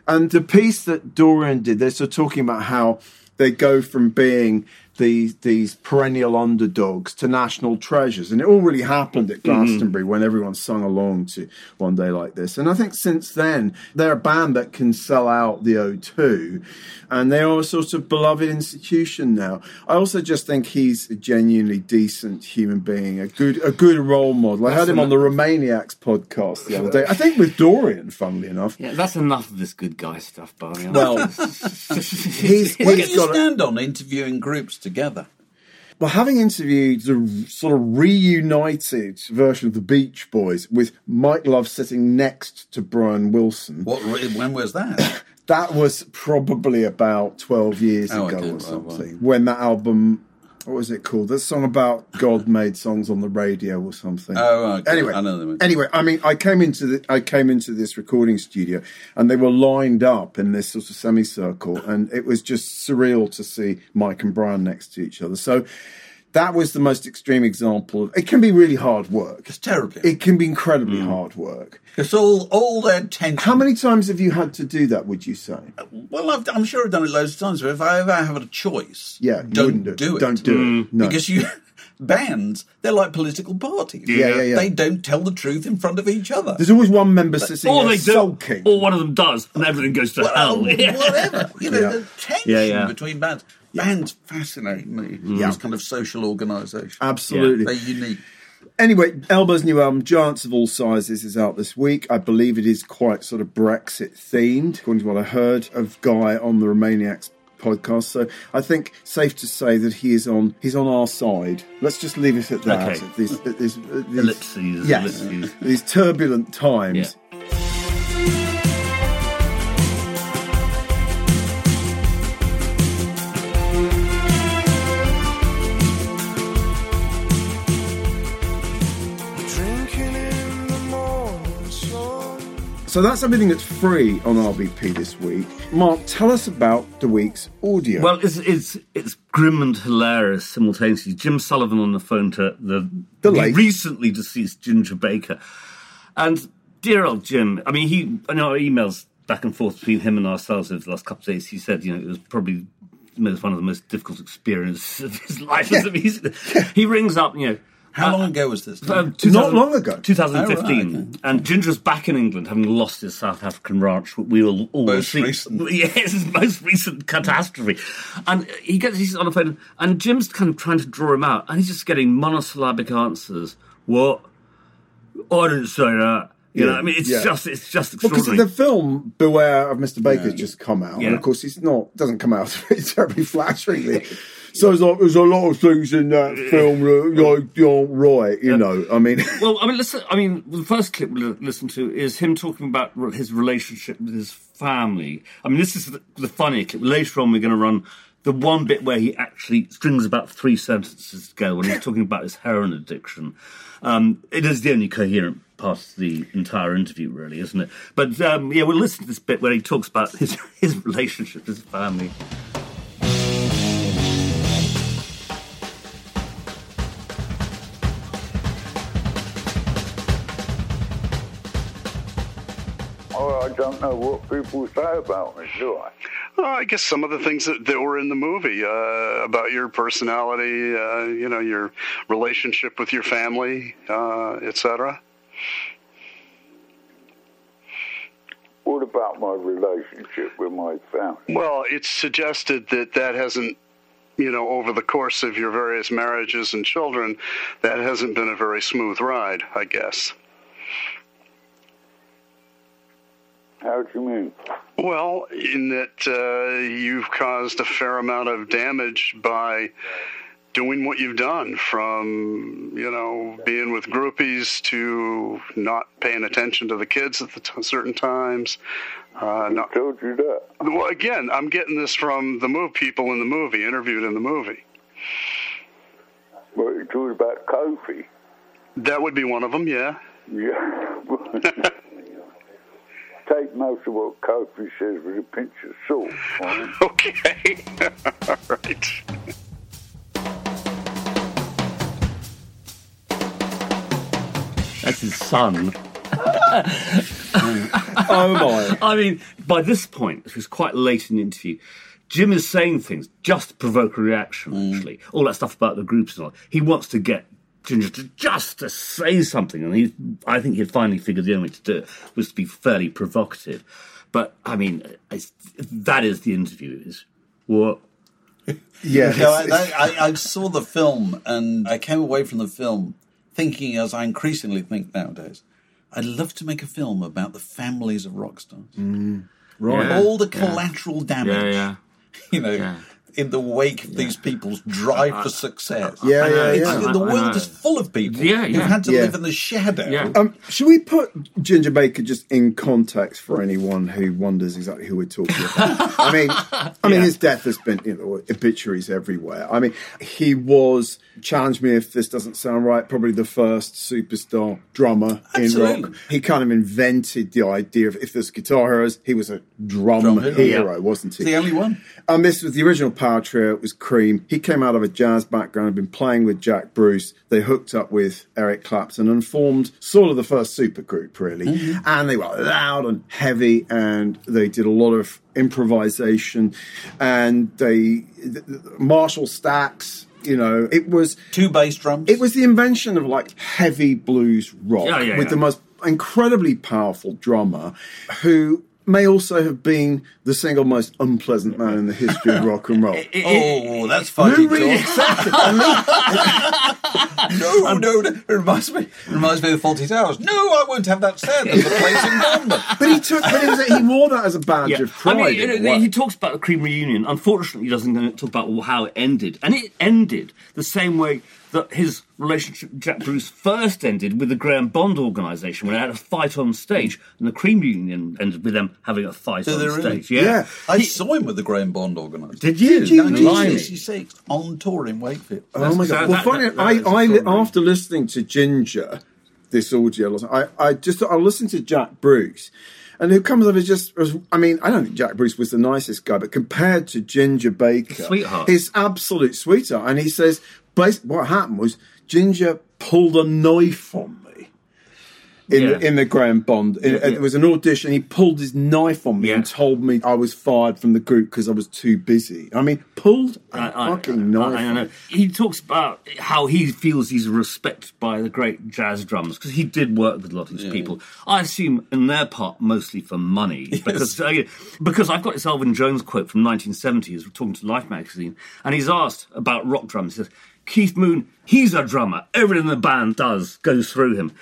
And the piece that Dorian did, they're sort of talking about how they go from being these these perennial underdogs to national treasures, and it all really happened at mm-hmm. Glastonbury when everyone sung along to One Day Like This. And I think since then they're a band that can sell out the O2, and they are a sort of beloved institution now. I also just think he's a genuinely decent human being, a good a good role model. I heard him on the Romaniacs podcast the other day. I think with Dorian, funnily enough. yeah, that's enough of this good guy stuff, Barney. Well, he's, Where do he's you got a, stand on interviewing groups together? well, having interviewed the sort of reunited version of the Beach Boys with Mike Love sitting next to Brian Wilson, What? When was that? that was probably about 12 years Oh, ago okay, or something. right. When that album, what was it called? That song about God made songs on the radio or something. Oh, okay. Anyway, I anyway, I mean, I came into the, I came into this recording studio, and they were lined up in this sort of semicircle, and it was just surreal to see Mike and Brian next to each other. So that was the most extreme example. Of, it can be really hard work. It's terribly. It can be incredibly Mm. hard work. It's all all their tension. How many times have you had to do that? Would you say? Uh, well, I've, I'm sure I've done it loads of times. But if I ever have a choice, Yeah, don't wouldn't do, it. Don't do it. Mm. No. because you bands they're like political parties. Yeah, yeah, yeah. They don't tell the truth in front of each other. There's always one member sitting or there they do, sulking. or one of them does, and everything goes to Well, hell. Uh, whatever. You know, Yeah. the tension Yeah, yeah. between bands. Bands fascinate me. Mm. Yeah. This kind of social organisation. Absolutely. They're unique. Anyway, Elbow's new album, Giants of All Sizes, is out this week. I believe it is quite sort of Brexit themed, according to what I heard of Guy on the Romaniacs podcast. So I think safe to say that he is on he's on our side. Let's just leave it at that. Okay. At These, at these, at these- Ellipses, yes, ellipses. these turbulent times. Drinking So that's everything that's free on RBP this week. Mark, tell us about the week's audio. Well, it's it's it's grim and hilarious simultaneously. Jim Sullivan on the phone to the, The the recently deceased Ginger Baker, and dear old Jim. I mean, he I know our emails back and forth between him and ourselves over the last couple of days. He said, you know, it was probably one of the most difficult experiences of his life. a musician. He rings up, you know. How uh, long ago was this? um, Not long ago. 2015. Oh, right, okay. And Ginger's back in England, having lost his South African ranch. We will all Most see. recent. Yes, his most recent catastrophe. And he gets he's on the phone, and Jim's kind of trying to draw him out, and he's just getting monosyllabic answers. What? I didn't say that. You know, Yeah, I mean, it's yeah. just it's just because extraordinary. the film Beware of Mr. Baker's just come out, Yeah. and of course he's not doesn't come out terribly flatteringly. So it's like there's a lot of things in that film that like, aren't right, you know. I mean, Well, I mean, listen. I mean, the first clip we will listen to is him talking about his relationship with his family. I mean, this is the, the funny clip. Later on, we're going to run the one bit where he actually strings about three sentences together when he's talking about his heroin addiction. Um, it is the only coherent part of the entire interview, really, isn't it? But um, yeah, we'll listen to this bit where he talks about his his relationship with his family. Oh, I don't know what people say about me, do I? Uh, I guess some of the things that, that were in the movie uh, about your personality, uh, you know, your relationship with your family, uh, etc. What about my relationship with my family? Well, it's suggested that that hasn't, you know, over the course of your various marriages and children, that hasn't been a very smooth ride, I guess. How do you mean? Well, in that uh, you've caused a fair amount of damage by doing what you've done, from you know being with groupies to not paying attention to the kids at the t- certain times. Uh, not, told you that? well, again, I'm getting this from the move people in the movie, interviewed in the movie. Well, you talked about Kofi. That would be one of them, yeah. Yeah. Take most of what Kofi says with a pinch of salt. right? Okay, all right. That's his son. oh my! I mean, by this point, it was quite late in the interview. Jim is saying things just to provoke a reaction. Mm. Actually, all that stuff about the groups and all. He wants to get Ginger to just to say something, and he, I think, he'd finally figured the only way to do it was to be fairly provocative. But I mean, it's, that is the interview. Is what? Yeah, No, I, it's- it's- I, I saw the film and I came away from the film thinking, as I increasingly think nowadays, I'd love to make a film about the families of rock stars. Mm. right. Yeah. All the collateral damage, you know, Yeah. In the wake of these people's drive for success. Yeah, I know, yeah, It's, yeah. the world is full of people Yeah, who've had to Yeah. live in the shadow. Yeah. Um, should we put Ginger Baker just in context for anyone who wonders exactly who we're talking about? I mean, I mean, his death has been you know obituaries everywhere. I mean, he was challenge me if this doesn't sound right. Probably the first superstar drummer in rock. He kind of invented the idea of if there's guitar heroes, he was a drum, Drum hero, hero, yeah. wasn't he? The only one. And this was the original trio. It was Cream. He came out of a jazz background, had been playing with Jack Bruce. They hooked up with Eric Clapton and formed sort of the first supergroup, really. Mm-hmm. And they were loud and heavy, and they did a lot of improvisation. And they, th- th- Marshall Stacks, you know, it was Two bass drums. it was the invention of like heavy blues rock Yeah, yeah, with yeah. the most incredibly powerful drummer who may also have been the single most unpleasant man in the history of rock and roll. Oh, that's funny. Who really talk. accepted? No, no, no. It reminds me. It reminds me of the Fawlty Towers. No, I won't have that said. There's a place in London. but he took, but was, he wore that as a badge Yeah. of pride. I mean, you know, he talks about the Cream reunion. Unfortunately, he doesn't talk about how it ended, and it ended the same way that his relationship with Jack Bruce first ended with the Graham Bond organisation when they had a fight on stage, and the Cream Union ended with them having a fight Did on they really? stage. Yeah. Yeah. I saw him with the Graham Bond organisation. Did you? Did you? Blimey. 1966 on tour in Wakefield. Oh my So god! that- well, funny, that- that I, is I, li- after listening to Ginger, this audio, I, I just I listened to Jack Bruce, and who comes up as just, as, I mean, I don't think Jack Bruce was the nicest guy, but compared to Ginger Baker, Sweetheart. his absolute sweetheart, and he says, what happened was Ginger pulled a knife on me. In, Yeah. in the Graham Bond, in, Yeah, yeah. it was an audition. He pulled his knife on me and told me I was fired from the group because I was too busy. I mean, pulled a I- fucking knife. I, I know. He talks about how he feels he's respected by the great jazz drummers because he did work with a lot of these people. I assume, in their part, mostly for money. Because, uh, because I've got this Elvin Jones quote from 1970. He's talking to Life magazine, and he's asked about rock drums. He says, Keith Moon, he's a drummer. Everything the band does goes through him.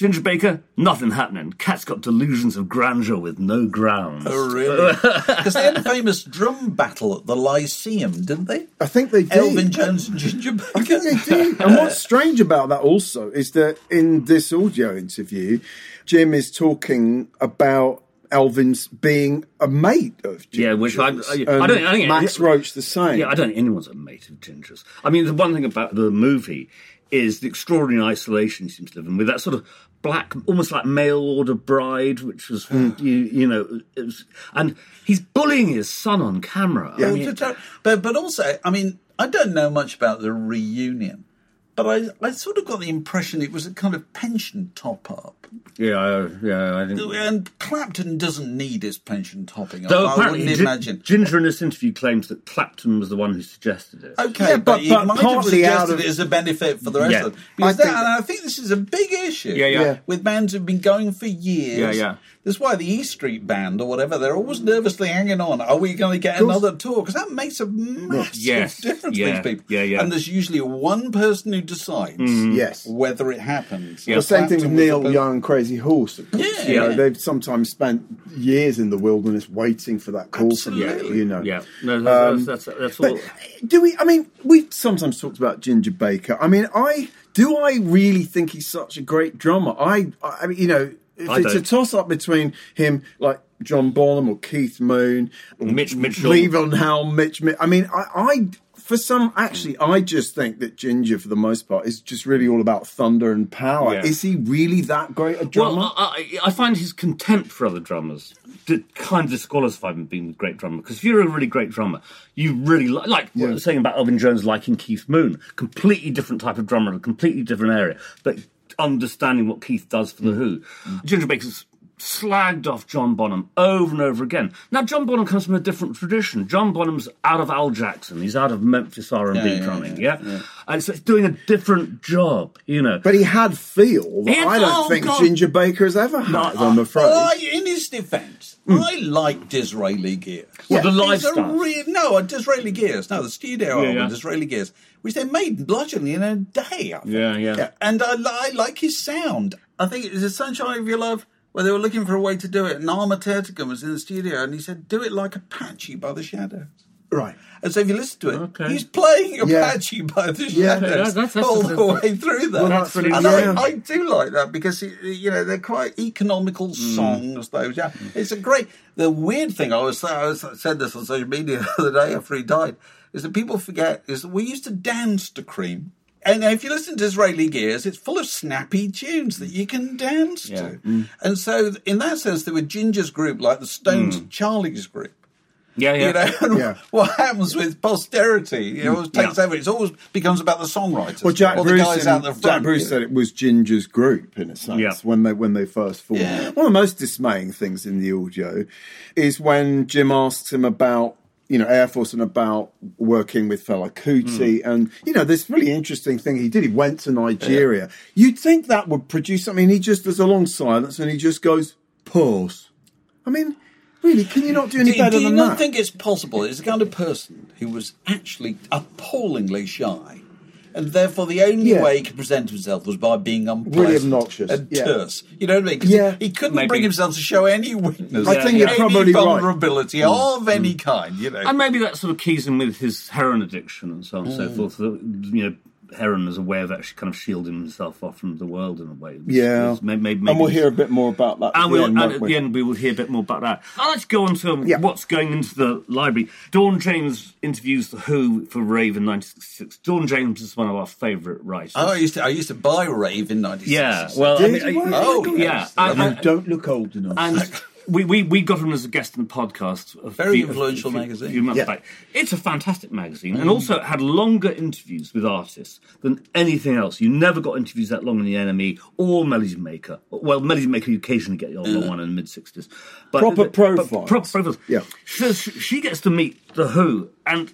Ginger Baker, nothing happening. Cat's got delusions of grandeur with no grounds. Oh, really? Because they had a famous drum battle at the Lyceum, didn't they? I think they did. Elvin Jones and Ginger Baker. I think they do. and what's strange about that also is that in this audio interview, Jim is talking about Elvin's being a mate of Ginger's. Yeah, which I- I- I don't- I think- Max Roach the same. Yeah, I don't think anyone's a mate of Ginger's. I mean, the one thing about the movie is the extraordinary isolation he seems to live in, with that sort of black, almost like mail order bride, which was, Hmm. you, you know, it was, and he's bullying his son on camera. I mean, to- but but also, I mean, I don't know much about the reunion, but I I sort of got the impression it was a kind of pension top up. Yeah, I- yeah, I think. And Clapton doesn't need his pension topping up. Though I apparently, wouldn't Gin- imagine. Ginger in this interview claims that Clapton was the one who suggested it. Okay, Yeah, but, but- he but might have suggested of- it as a benefit for the rest Yeah. of them. Because I that, think- and I think this is a big issue. Yeah, yeah. Yeah. With bands who've been going for years. Yeah, yeah. That's why the E Street Band or whatever, they're always nervously hanging on. Are we going to get another tour? Because that makes a massive Yes. difference Yeah. to these people. Yeah, yeah. And there's usually one person who decides mm. Yes. whether it happens. Yeah. The same thing with Neil the person- Crazy Horse. of course. Yeah. You know, Yeah. they've sometimes spent years in the wilderness waiting for that call from you. You know, Yeah, no, um, that's, that's, that's, that's all. Do we? I mean, we've sometimes talked about Ginger Baker. I mean, I do. I really think he's such a great drummer. I, I mean, you know, if I it's a don't. toss up between him, like John Bonham or Keith Moon, or Mitch Mitchell. Levon Helm, Mitch. I mean, I, I, for some, actually, I just think that Ginger, for the most part, is just really all about thunder and power. Yeah. Is he really that great a drummer? Well, I, I find his contempt for other drummers kind of disqualify him being a great drummer. Because if you're a really great drummer, you really li- like what I was saying about Elvin Jones liking Keith Moon. Completely different type of drummer, a completely different area, but understanding what Keith does for the mm. Who. Ginger Baker's slagged off John Bonham over and over again. Now John Bonham comes from a different tradition. John Bonham's out of Al Jackson. He's out of Memphis R and Yeah, B yeah, drumming. yeah, Yeah, and uh, so it's doing a different job. You know. but he had feel that He had- I don't oh, think God. Ginger Baker has ever had. Uh, I'm afraid. Well, I, in his defence, hmm. I like Disraeli Gears. Well, the live It's a stuff. re- no, a Disraeli Gears. No, the studio album, yeah. Disraeli Gears, which they made bludgeoningly in a day. I think. Yeah, yeah. And I, I like his sound. I think it was a Sunshine of Your Love where they were looking for a way to do it. And Ahmet Ertegun was in the studio and he said, do it like Apache by the Shadows. right. And so if you listen to it, Okay. he's playing Yeah. Apache by the Yeah. Shadows Yeah, that's- that's- all the way through that. Well, that's and really- I, yeah. I do like that because you know they're quite economical Mm. songs. Those, yeah, it's a great. The weird thing I was I was I said this on social media the other day after he died is that people forget is that we used to dance to Cream. And if you listen to Disraeli Gears, it's full of snappy tunes that you can dance to. Mm. And so, in that sense, there were Ginger's group, like the Stones and Charlie's group. Yeah, yeah. You know, Yeah. what happens with posterity? It always takes Yeah. over. It always becomes about the songwriters. Well, Jack or the Bruce, guys and- out the Jack. Bruce said it was Ginger's group in a sense Yeah. when they when they first formed. Yeah. One of the most dismaying things in the audio is when Jim asks him about you know Air Force and about working with Fela Kuti, Hmm. and you know this really interesting thing he did. He went to Nigeria. You'd think that would produce something. He just there's a long silence and he just goes pause. I mean. Really, can you not do any Do, better do you than not that? think it's possible? It's the kind of person who was actually appallingly shy. And therefore, the only Yeah. way he could present himself was by being unpleasant Really obnoxious, and yeah. terse. You know what I mean? 'Cause Yeah. he, he couldn't Maybe. bring himself to show any weakness, I think you're any probably right. Mm. vulnerability of any kind. You know, And maybe that sort of keys him with his heroin addiction and so on and so forth. You know, heroin as a way of actually kind of shielding himself off from the world in a way. It's- Yeah. it's may- may- and we'll hear a bit more about that. at And, the we'll, end, and at we? the end, we will hear a bit more about that. I'd like to go on to um, Yeah. what's going into the library. Dawn James interviews The Who for Rave in 1966. Dawn James is one of our favourite writers. oh, I used to I used to buy Rave in '96. yeah, well, I mean, you? I- Oh, yeah, yes. and, You and- don't look old enough. and we, we, we got him as a guest in the podcast. A Very few- influential a few- magazine. few months Yeah. back. It's a fantastic magazine, and mm. also it had longer interviews with artists than anything else. You never got interviews that long in the NME or Melody Maker. Well, Melody Maker you occasionally get the older one in the mid sixties, but Proper but profiles. proper profiles. Yeah. So she, she gets to meet the Who, and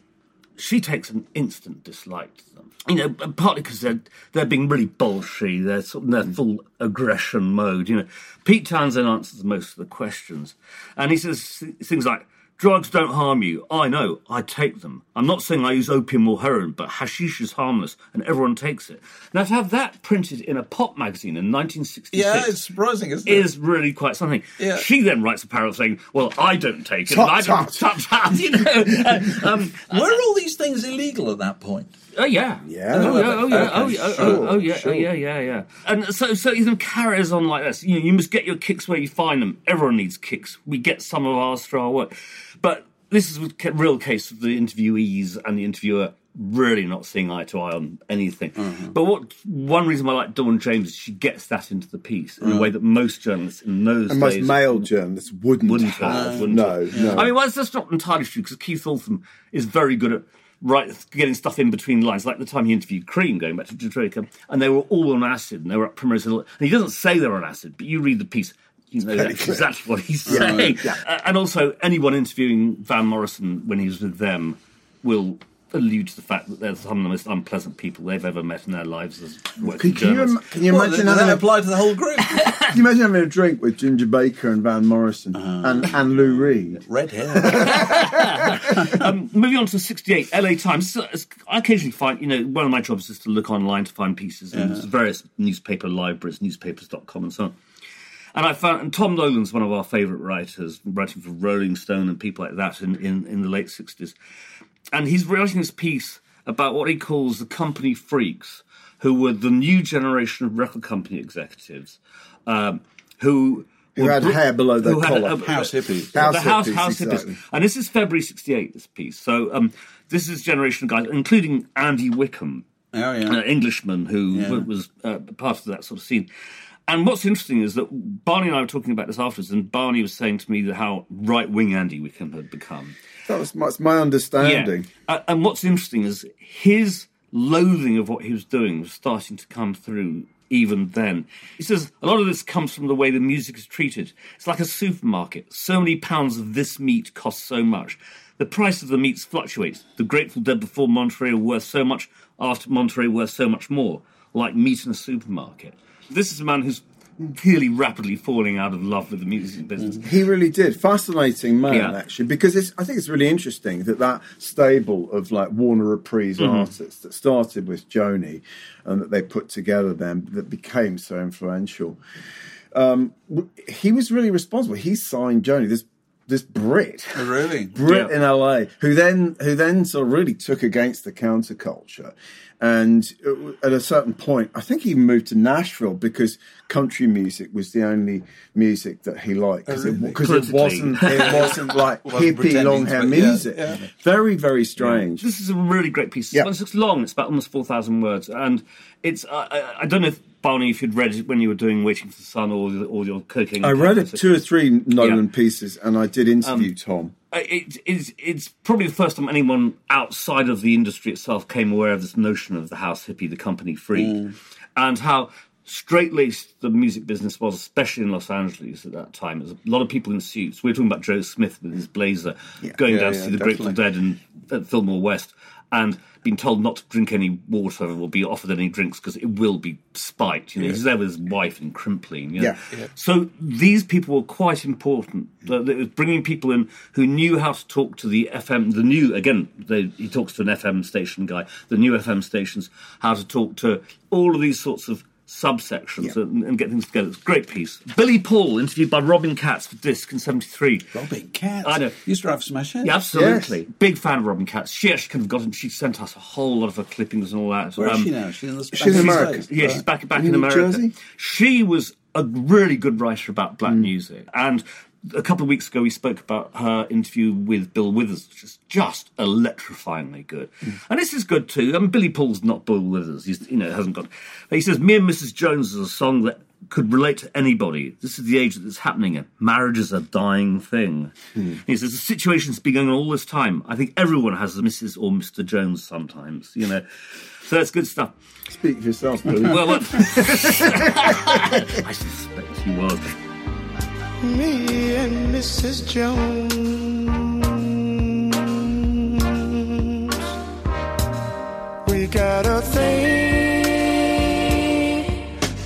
she takes an instant dislike to them. You know, uh, partly because they're they're being really bolshy. They're sort of in their full aggression mode. You know, Pete Townshend answers most of the questions, and he says things like. Drugs don't harm you. I know. I take them. I'm not saying I use opium or heroin, but hashish is harmless, and everyone takes it. Now, to have that printed in a pop magazine in 1966 yeah, it's surprising, isn't it? is really quite something. Yeah. She then writes a paragraph saying, "Well, I don't take it. I don't tut, tut," you know. Uh, um, Were all these things illegal at that point? oh yeah, Yeah. oh yeah, oh yeah, oh yeah, oh, sure, oh, oh, yeah, sure. oh yeah, yeah, yeah. And so, so it carries on like this. You know, you must get your kicks where you find them. Everyone needs kicks. We get some of ours through our work, but this is a real case of the interviewees and the interviewer really not seeing eye to eye on anything. Mm-hmm. But what one reason why I like Dawn James is she gets that into the piece in a way that most journalists in those and most male journalists wouldn't, wouldn't have. have, wouldn't no, have. no. I mean, well, that's not entirely true because Keith Altham is very good at right getting stuff in between lines. Like the time he interviewed Cream, going back to Drake, and they were all on acid, and they were at Primrose Hill. And he doesn't say they're on acid, but you read the piece. You know very that's exactly what he's saying. yeah. Uh, and also, anyone interviewing Van Morrison when he was with them will allude to the fact that they're some of the most unpleasant people they've ever met in their lives as working can, can you, journalists. im- can you Well, imagine does having that a, apply to the whole group? can you imagine having a drink with Ginger Baker and Van Morrison Uh-huh. and, and Lou Reed? Red hair. um, moving on to 68, LA Times. So, I occasionally find, you know, one of my jobs is to look online to find pieces in various newspaper libraries, newspapers.com and so on. And I found, and Tom Nolan's one of our favourite writers, writing for Rolling Stone and people like that in, in, in the late 60s. And he's writing this piece about what he calls the company freaks, who were the new generation of record company executives, um, who Who were had br- hair below their who had collar. a- House hippies. House the house, hippies, house exactly. hippies. And this is February 68, this piece. So um, this is generation of guys, including Andy Wickham, Oh, yeah. an Englishman who Yeah. was uh, part of that sort of scene. And what's interesting is that Barney and I were talking about this afterwards, and Barney was saying to me that how right wing Andy Wickham had become. That was my, my understanding. Uh, and what's interesting is his loathing of what he was doing was starting to come through even then. He says a lot of this comes from the way the music is treated. It's like a supermarket. So many pounds of this meat costs so much. The price of the meats fluctuates. The Grateful Dead before Monterey were worth so much, after Monterey worth so much more, like meat in a supermarket. This is a man who's clearly rapidly falling out of love with the music business. He really did. Fascinating man, Yeah. actually, because it's, I think it's really interesting that that stable of like Warner Reprise Mm-hmm. artists that started with Joni and that they put together then that became so influential. Um, he was really responsible. He signed Joni, this this Brit. Oh, really? Brit Yeah. in LA, who then who then sort of really took against the counterculture, and uh, at a certain point, I think he moved to Nashville because country music was the only music that he liked because really? it, 'cause it wasn't it wasn't like Wasn't hippie long hair to be- yeah, music. yeah. Very very strange. This is a really great piece. Yeah. It's, it's long. It's about almost four thousand words, and it's. I I, I don't know if Barney, if you'd read it when you were doing Waiting for the Sun or, the- or your cooking. I read it two or three Nolan Yeah. pieces, and I did interview Tom. Uh, It, it's, it's probably the first time anyone outside of the industry itself came aware of this notion of the house hippie, the company freak, Mm. and how straight laced the music business was, especially in Los Angeles at that time. There's a lot of people in suits. We are talking about Joe Smith with his blazer going Yeah, down to yeah, see the Grateful. Dead in at Fillmore West. And been told not to drink any water or be offered any drinks because it will be spiked. You know, he's there with his wife in Crimplene. You know? Yeah. So these people were quite important. Uh, it was bringing people in who knew how to talk to the FM, the new again. They, he talks to an FM station guy, the new FM stations, how to talk to all of these sorts of subsections Yeah. and, and get things together. It's a great piece. Billy Paul interviewed by Robin Katz for Disc in '73. Robin Katz. I know. Used to have Smash Hits. Yeah, absolutely. Big fan of Robin Katz. She actually kind of got in, she sent us a whole lot of her clippings and all that. Where is Um, she now? She's in the she's in States. America. yeah, she's back back In in, New America. Jersey? She was a really good writer about black music, and a couple of weeks ago we spoke about her interview with Bill Withers, which is just electrifyingly good. Mm. And this is good too. I mean, Billy Paul's not Bill Withers; he's you know hasn't got. But he says, "Me and Mrs. Jones" is a song that could relate to anybody. This is the age that it's happening in. Marriage is a dying thing. Hmm. He says the situation's been going on all this time. I think everyone has a Mrs. or Mr. Jones sometimes. You know, so that's good stuff. Speak for yourself, Billy. Well, I suspect he was. Me and Mrs. Jones. We got a thing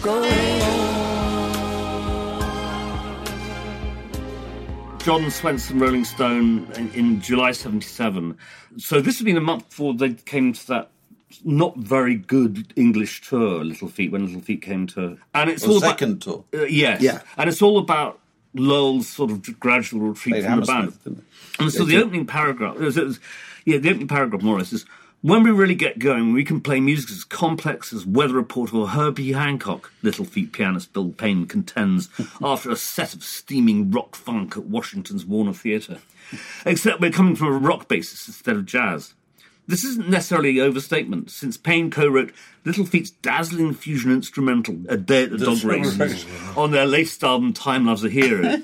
going John Swenson, Rolling Stone, in, in July '77. So this had been a month before they came to that not very good English tour, Little Feat, when Little Feat came to, and it's Well, all second tour. about uh, yes, Yeah. and it's all about Lowell's sort of gradual retreat from the band. And so the opening paragraph, it was, it was- yeah, the opening paragraph more or less is. When we really get going, we can play music as complex as Weather Report or Herbie Hancock, Little Feat pianist Bill Payne contends after a set of steaming rock funk at Washington's Warner Theatre. Except we're coming from a rock basis instead of jazz. This isn't necessarily an overstatement, since Payne co-wrote Little Feat's dazzling fusion instrumental, A Day at the, Dog Race, on their latest album, Time Loves a Hero.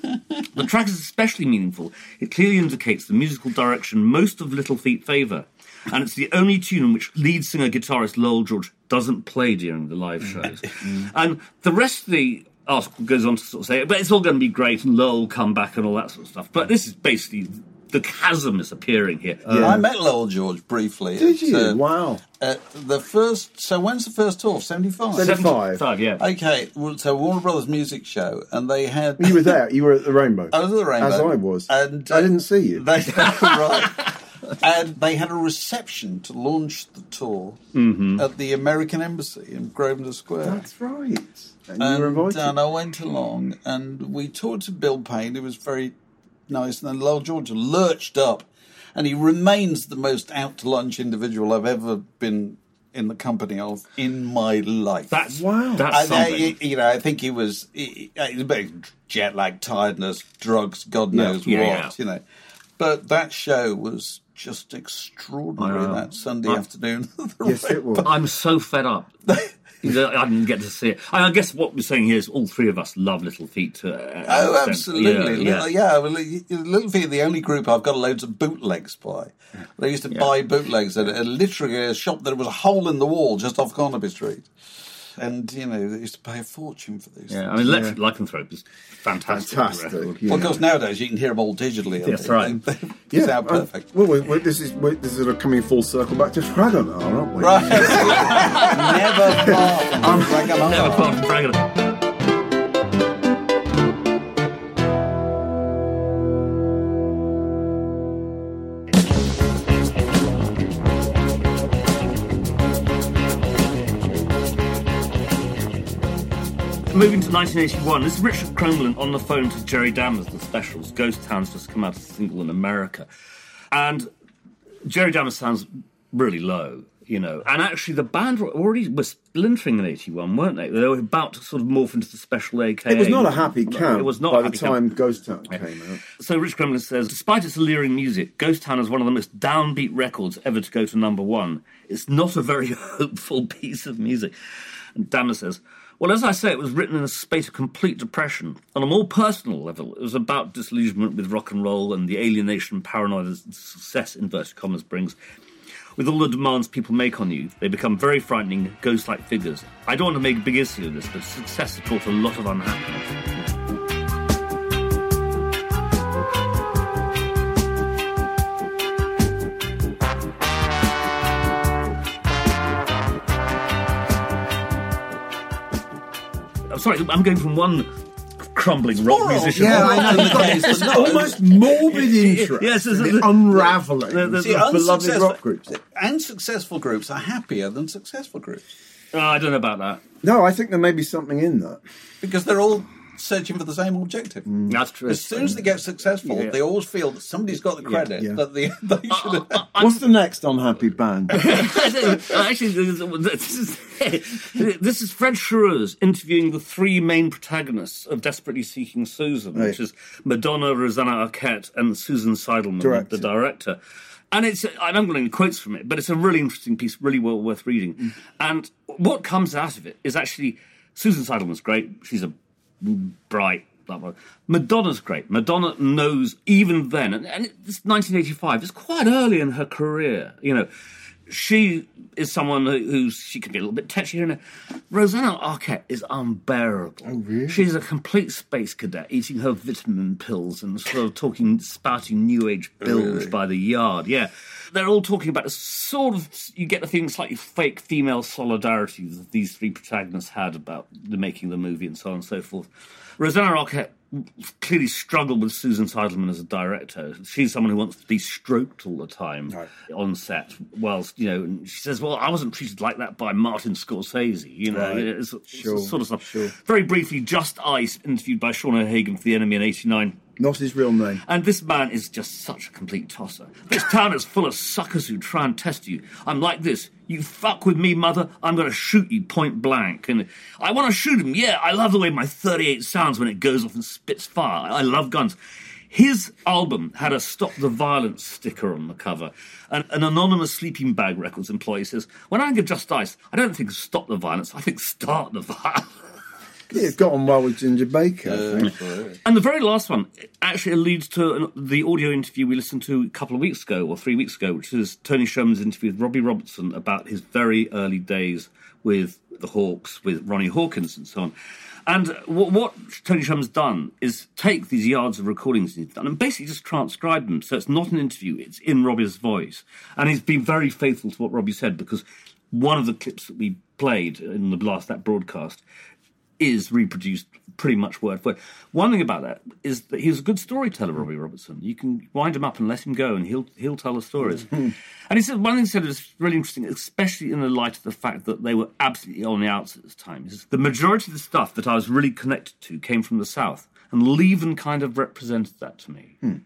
the track is especially meaningful. It clearly indicates the musical direction most of Little Feat favour, and it's the only tune in which lead singer guitarist Lowell George doesn't play during the live shows. and the rest of the article goes on to sort of say, but it's all going to be great, and Lowell will come back and all that sort of stuff. But this is basically the chasm is appearing here. yeah I met Lowell George briefly. Did at, you? uh, wow. At the first. So when's the first tour? Seventy five. 75. 75, yeah. Okay, well, so Warner Brothers Music Show, and they had. You were there. You were at the Rainbow. I was at the Rainbow, As I was. and I didn't see you. They, right. And they had a reception to launch the tour at the American Embassy in Grosvenor Square. That's right. And, and, you were invited. and I went along and we talked to Bill Payne, who was very nice, and then Lowell George lurched up, and he remains the most out to lunch individual I've ever been in the company of in my life. That's Wow. Uh, that's I, I, something. you know, I think he was, he, he- uh, he a bit jet lag, tiredness, drugs, God knows Yeah, what, yeah. you know. But that show was just extraordinary that Sunday I- afternoon. yes, it was. I'm so fed up. I didn't get to see it. I guess what we're saying here is all three of us love Little Feat. To uh, Oh, absolutely. Yeah, Little, yeah. yeah. well, Little Feat are the only group I've got loads of bootlegs by. They used to buy bootlegs at, at literally a shop that was a hole in the wall just off Carnaby Street. And, you know, they used to pay a fortune for these. Yeah, things. I mean, Electric Lycanthrope is fantastic. Fantastic. yeah. Well, of course, nowadays you can hear them all digitally. I That's think. right. They, they sound uh, perfect. well, we, we, this is we, this is sort coming full circle back to Fragonard, aren't we? Right. Never far from Fragonard. Never far from Fragonard. Moving to 1981, this is Richard Cromelin on the phone to Jerry Dammers, the specials. Ghost Town's just come out as a single in America. And Jerry Dammers sounds really low, you know. And actually, the band were already were splintering in 81, weren't they? They were about to sort of morph into the special AKA. It was not a happy camp It was not by the happy camp. time Ghost Town came out. So Richard Cromelin says, despite its alluring music, Ghost Town is one of the most downbeat records ever to go to number one. It's not a very hopeful piece of music. And Dammer says, well, as I say, it was written in a space of complete depression. On a more personal level, it was about disillusionment with rock and roll and the alienation and paranoia that success, inverted commas, brings. With all the demands people make on you, they become very frightening, ghost-like figures. I don't want to make a big issue of this, but success has brought a lot of unhappiness. I'm sorry, I'm going from one crumbling rock Moral. musician. Yeah, Moral I know. You've got is this the- almost morbid interest Yes, in it's- unraveling the- the- of See, beloved unsuccessful, rock groups. unsuccessful groups are happier than successful groups Oh, I don't know about that. No, I think there may be something in that. because they're all searching for the same objective. That's true. As soon as they get successful, Yeah. they always feel that somebody's got the credit yeah. that they, they should have. What's the next unhappy band? Actually, this is, this is Fred Schruers interviewing the three main protagonists of Desperately Seeking Susan, which is Madonna, Rosanna Arquette, and Susan Seidelman, Director. the director. And it's, I'm not got any quotes from it, but it's a really interesting piece, really well worth reading. Mm. And what comes out of it is actually Susan Seidelman's great. She's a bright. Blah, blah. Madonna's great. Madonna knows even then, and, and it's 1985. It's quite early in her career. You know, she is someone who, she can be a little bit touchy. You know, Rosanna Arquette is unbearable. Oh, really? She's a complete space cadet, eating her vitamin pills and sort of talking, spouting new age oh, bilge by the yard. Yeah. They're all talking about a sort of, you get the feeling slightly fake female solidarity that these three protagonists had about the making of the movie and so on and so forth. Rosanna Arquette clearly struggled with Susan Seidelman as a director. She's someone who wants to be stroked all the time on set, whilst, you know, and she says, well, I wasn't treated like that by Martin Scorsese, you know, Right. it's, it's sort of stuff. sure. Very briefly, Just Ice, interviewed by Sean O'Hagan for The NME in 89. Not his real name. And this man is just such a complete tosser. This town is full of suckers who try and test you. I'm like this. You fuck with me, mother, I'm going to shoot you point blank. And I want to shoot him. Yeah, I love the way my 38 sounds when it goes off and spits fire. I love guns. His album had a Stop the Violence sticker on the cover. And an anonymous Sleeping Bag Records employee says, When I think of Just Ice, I don't think stop the violence, I think start the violence. Yeah, it got on well with Ginger Baker. Think. And the very last one actually leads to an, the audio interview we listened to a couple of weeks ago or three weeks ago, which is Tony Scherman's interview with Robbie Robertson about his very early days with the Hawks, with Ronnie Hawkins and so on. And what, what Tony Scherman's done is take these yards of recordings he's done and basically just transcribe them. So it's not an interview, it's in Robbie's voice. And he's been very faithful to what Robbie said because one of the clips that we played in the last that broadcast is reproduced pretty much word for word. One thing about that is that he's a good storyteller, Robbie mm. Robertson. You can wind him up and let him go, and he'll he'll tell the stories. Mm. and he said one thing he said was really interesting, especially in the light of the fact that they were absolutely on the outs at this time. He says, the majority of the stuff that I was really connected to came from the south, and Levon kind of represented that to me hmm.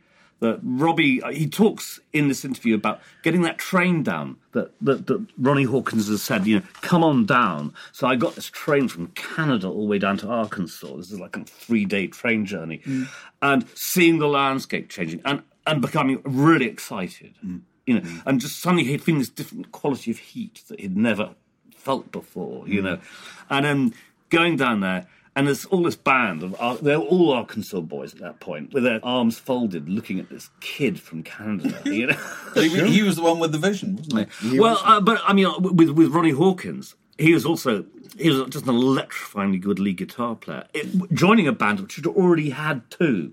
That Robbie uh, he talks in this interview about getting that train down that, that that Ronnie Hawkins has said, you know, come on down. So I got this train from Canada all the way down to Arkansas. This is like a three day train journey, mm. and seeing the landscape changing and and becoming really excited, mm. you know, mm. and just suddenly he'd feeling this different quality of heat that he'd never felt before, you know, and then going down there. And there's all this band of Ar- they're all Arkansas boys at that point, with their arms folded, looking at this kid from Canada. You know, He, he was the one with the vision, wasn't he? well, uh, but I mean, uh, with with Ronnie Hawkins, he was also he was just an electrifyingly good lead guitar player. It, joining a band which had already had two,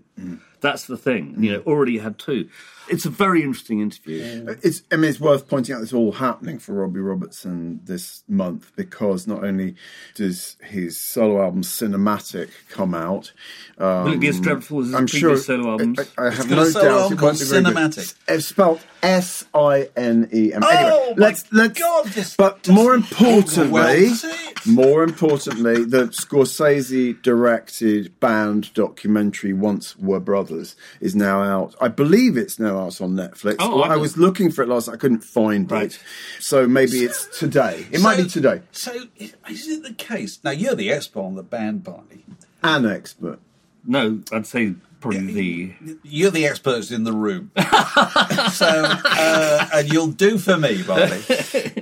that's the thing. You know, already had two. It's a very interesting interview. It's, I mean, it's worth pointing out this all happening for Robbie Robertson this month because not only does his solo album Cinematic come out, um, Will it be as dreadful as his I'm previous sure solo albums? I, I have got a no solo doubt album it won't called be very good. Cinematic. It's spelled S I N E M. Oh, Anyway, my let's let's. God, this but more importantly, sit. more importantly, the Scorsese directed band documentary "Once Were Brothers" is now out. I believe it's now out on Netflix. Oh, I I was looking for it last. I couldn't find Right. it, so maybe it's today. It might be today. So, is is it the case? Now, you're the expert on the band party. An expert. No, I'd say probably the. You're the experts in the room. so, uh, and you'll do for me, Bobby.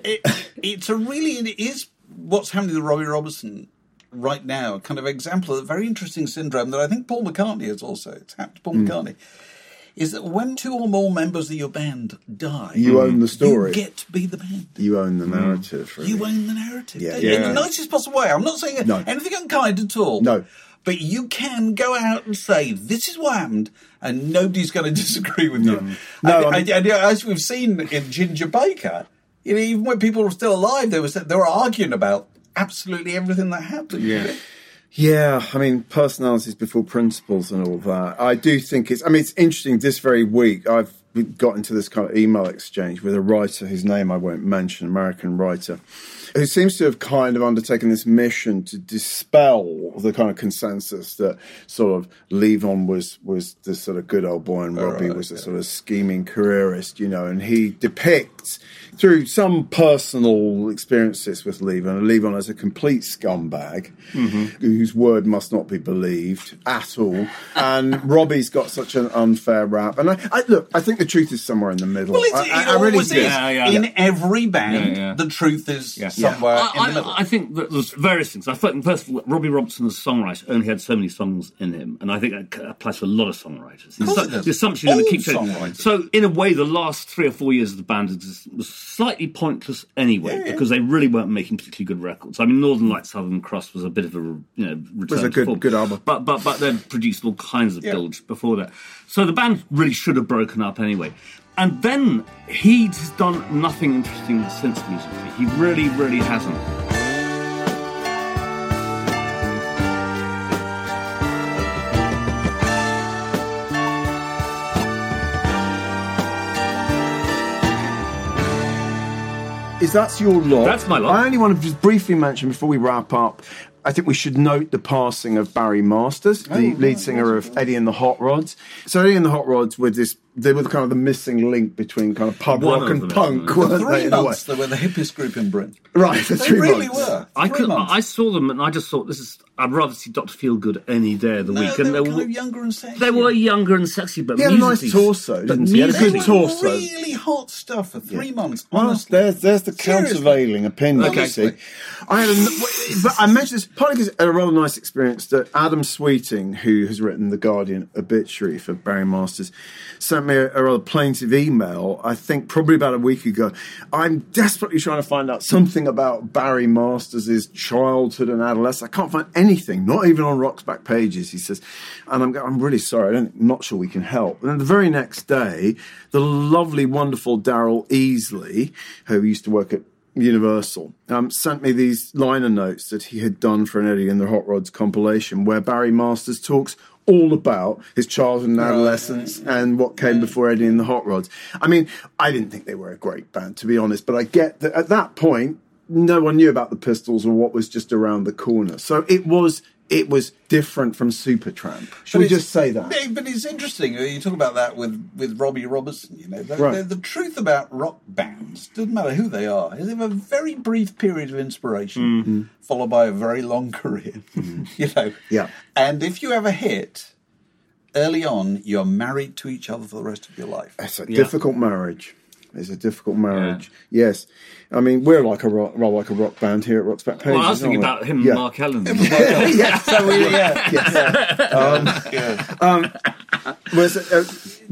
It, it's a really, it is what's happening to Robbie Robertson right now, a kind of example of a very interesting syndrome that I think Paul McCartney has also. It's happened to Paul McCartney. Is that when two or more members of your band die, You own the story. You get to be the band. You own the narrative. Hmm. Really. You own the narrative. Yeah. don't? In the nicest possible way. I'm not saying No. anything unkind at all. No. But you can go out and say, this is what happened, and nobody's going to disagree with you. No, and, I and- and, as we've seen in Ginger Baker, you know, even when people were still alive, they were, they were arguing about absolutely everything that happened. Yeah. Yeah, I mean, personalities before principles and all that. I do think it's, I mean, it's interesting this very week. I've got into this kind of email exchange with a writer whose name I won't mention, American writer, who seems to have kind of undertaken this mission to dispel the kind of consensus that sort of Levon was, was the sort of good old boy and Robbie right, was a sort of scheming careerist, you know, and he depicts through some personal experiences with Levon, Levon as a complete scumbag mm-hmm. whose word must not be believed at all. And Robbie's got such an unfair rap. And I, I look, I think the truth is somewhere in the middle. Well, it, I, it I- I really always do. is. Yeah, yeah. In every band, Yeah, yeah. the truth is Yeah. somewhere I, in the middle. I, I think that there's various things. I thought, first of all, Robbie Robertson as a songwriter only had so many songs in him, and I think that c- applies to a lot of songwriters. course The the assumption you're going All to keep changing. So, in a way, the last three or four years of the band was slightly pointless anyway because they really weren't making particularly good records. I mean, Northern Lights, Southern Cross was a bit of a you know return a to good- form. good album. but but but they'd produced all kinds of Yeah. bilge before that. So the band really should have broken up anyway. And then he's done nothing interesting since musically. He really, really hasn't. Is that your lot? That's my lot. I only want to just briefly mention before we wrap up. I think we should note the passing of Barry Masters, the oh, lead singer of Eddie and the Hot Rods. So Eddie and the Hot Rods were this. They were kind of the missing link between kind of pub One rock of and punk, isn't weren't they? Three in a way? months, they were the hippest group in Britain. Right, for They three really months. were. I Three could. months. I saw them, and I just thought this is. I'd rather see Doctor Feelgood any day of the No, week. they and were they kind were, of younger and sexy. they were younger and sexy, but He had a nice musically- torso, but didn't he? He had a good They were torso. Really hot stuff for three months. Well, honestly. there's there's the Seriously. countervailing opinion. Okay. You see, I had, a, but I mentioned this partly because a rather nice experience that Adam Sweeting, who has written the Guardian obituary for Barry Masters, sent me a, a rather plaintive email. I think probably about a week ago. I'm desperately trying to find out something about Barry Masters' childhood and adolescence. I can't find anything, not even on Rock's Backpages. He says, and I'm, I'm really sorry. I'm not sure we can help. And then the very next day, the lovely, wonderful Daryl Easlea, who used to work at Universal, um, sent me these liner notes that he had done for an Eddie and the Hot Rods compilation, where Barry Masters talks all about his childhood and adolescence and what came before Eddie and the Hot Rods. I mean, I didn't think they were a great band, to be honest, but I get that at that point, no one knew about the Pistols or what was just around the corner. So it was it was different from Supertramp. Should But we just say that? But it's interesting. uh, You talk about that with, with Robbie Robertson. You know, the, Right. the, the truth about rock bands doesn't matter who they are. They have a very brief period of inspiration, followed by a very long career. you know. Yeah. And if you have a hit early on, you're married to each other for the rest of your life. That's a Yeah. difficult marriage. It's a difficult marriage. Yes. I mean, we're like a rock, well, like a rock band here at Rock's Backpages. Well, I was thinking aren't about we? him Yeah. and Mark Ellen. yes, so we, yeah, yes. Yeah. Well, so, uh,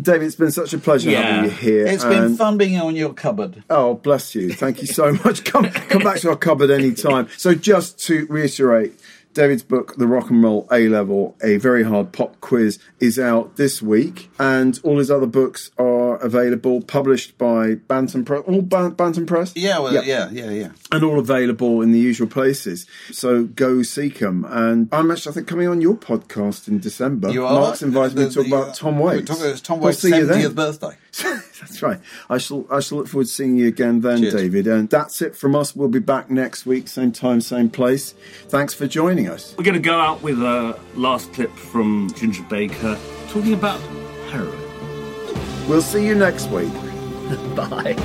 David, it's been such a pleasure Yeah. having you here. It's been fun being on your cupboard. Oh, bless you. Thank you so much. Come, come back to our cupboard anytime. So, just to reiterate, David's book, The Rock and Roll A Level, a very hard pop quiz, is out this week, and all his other books are available, published by Bantam Press, all Ban- Bantam Press, Yeah, well, yeah, yeah, yeah. and all available in the usual places. So go seek them. And I'm actually, I think, coming on your podcast in December. You are. Mark's invited me to talk the, about Tom we're Waits. talking- about Tom We'll Waits' see you then. 70th birthday. That's right. I shall I shall look forward to seeing you again then, Cheers. David. And that's it from us. We'll be back next week, same time, same place. Thanks for joining us. We're going to go out with a last clip from Ginger Baker talking about heroin. We'll see you next week. Bye.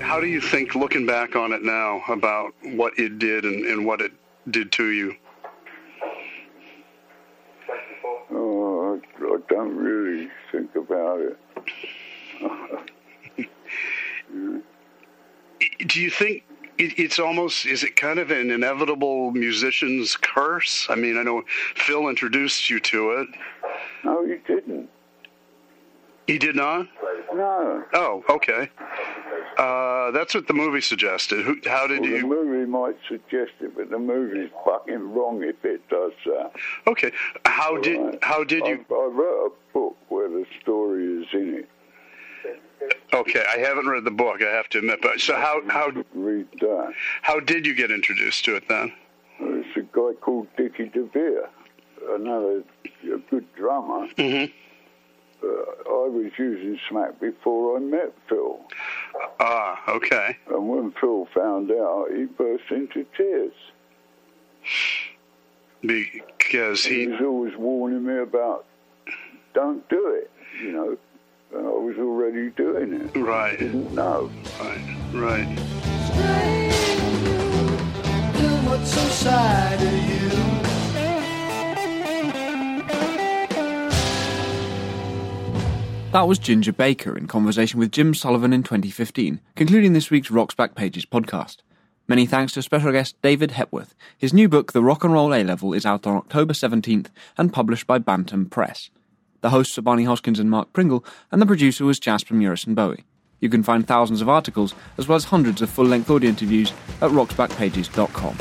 How do you think, looking back on it now, about what it did and, and what it did to you? Oh, I, I don't really think about it. Do you think it, it's almost, is it kind of an inevitable musician's curse? I mean, I know Phil introduced you to it. No, you didn't. He did not? No. Oh, okay. Uh, that's what the movie suggested. Who, how did Well, the movie might suggest it, but the movie's fucking wrong if it does that. Okay. How did Right. how did I, you? I wrote a book where the story is in it. Okay, I haven't read the book. I have to admit. But so how how Read that. how did you get introduced to it then? It's a guy called Dickie DeVere, another a good drummer. Mhm. Uh, I was using Smack before I met Phil. Ah, okay. And when Phil found out, he burst into tears. Because He he was always warning me about, don't do it, you know. And I was already doing it. right, Didn't know. right, right. what's inside of you. That was Ginger Baker in conversation with Jim Sullivan in 2015, concluding this week's Rock's Backpages podcast. Many thanks to special guest David Hepworth. His new book, The Rock and Roll A Level, is out on October 17th and published by Bantam Press. The hosts are Barney Hoskyns and Mark Pringle, and the producer was Jasper Murison Bowie. You can find thousands of articles, as well as hundreds of full length audio interviews, at rocksbackpages.com.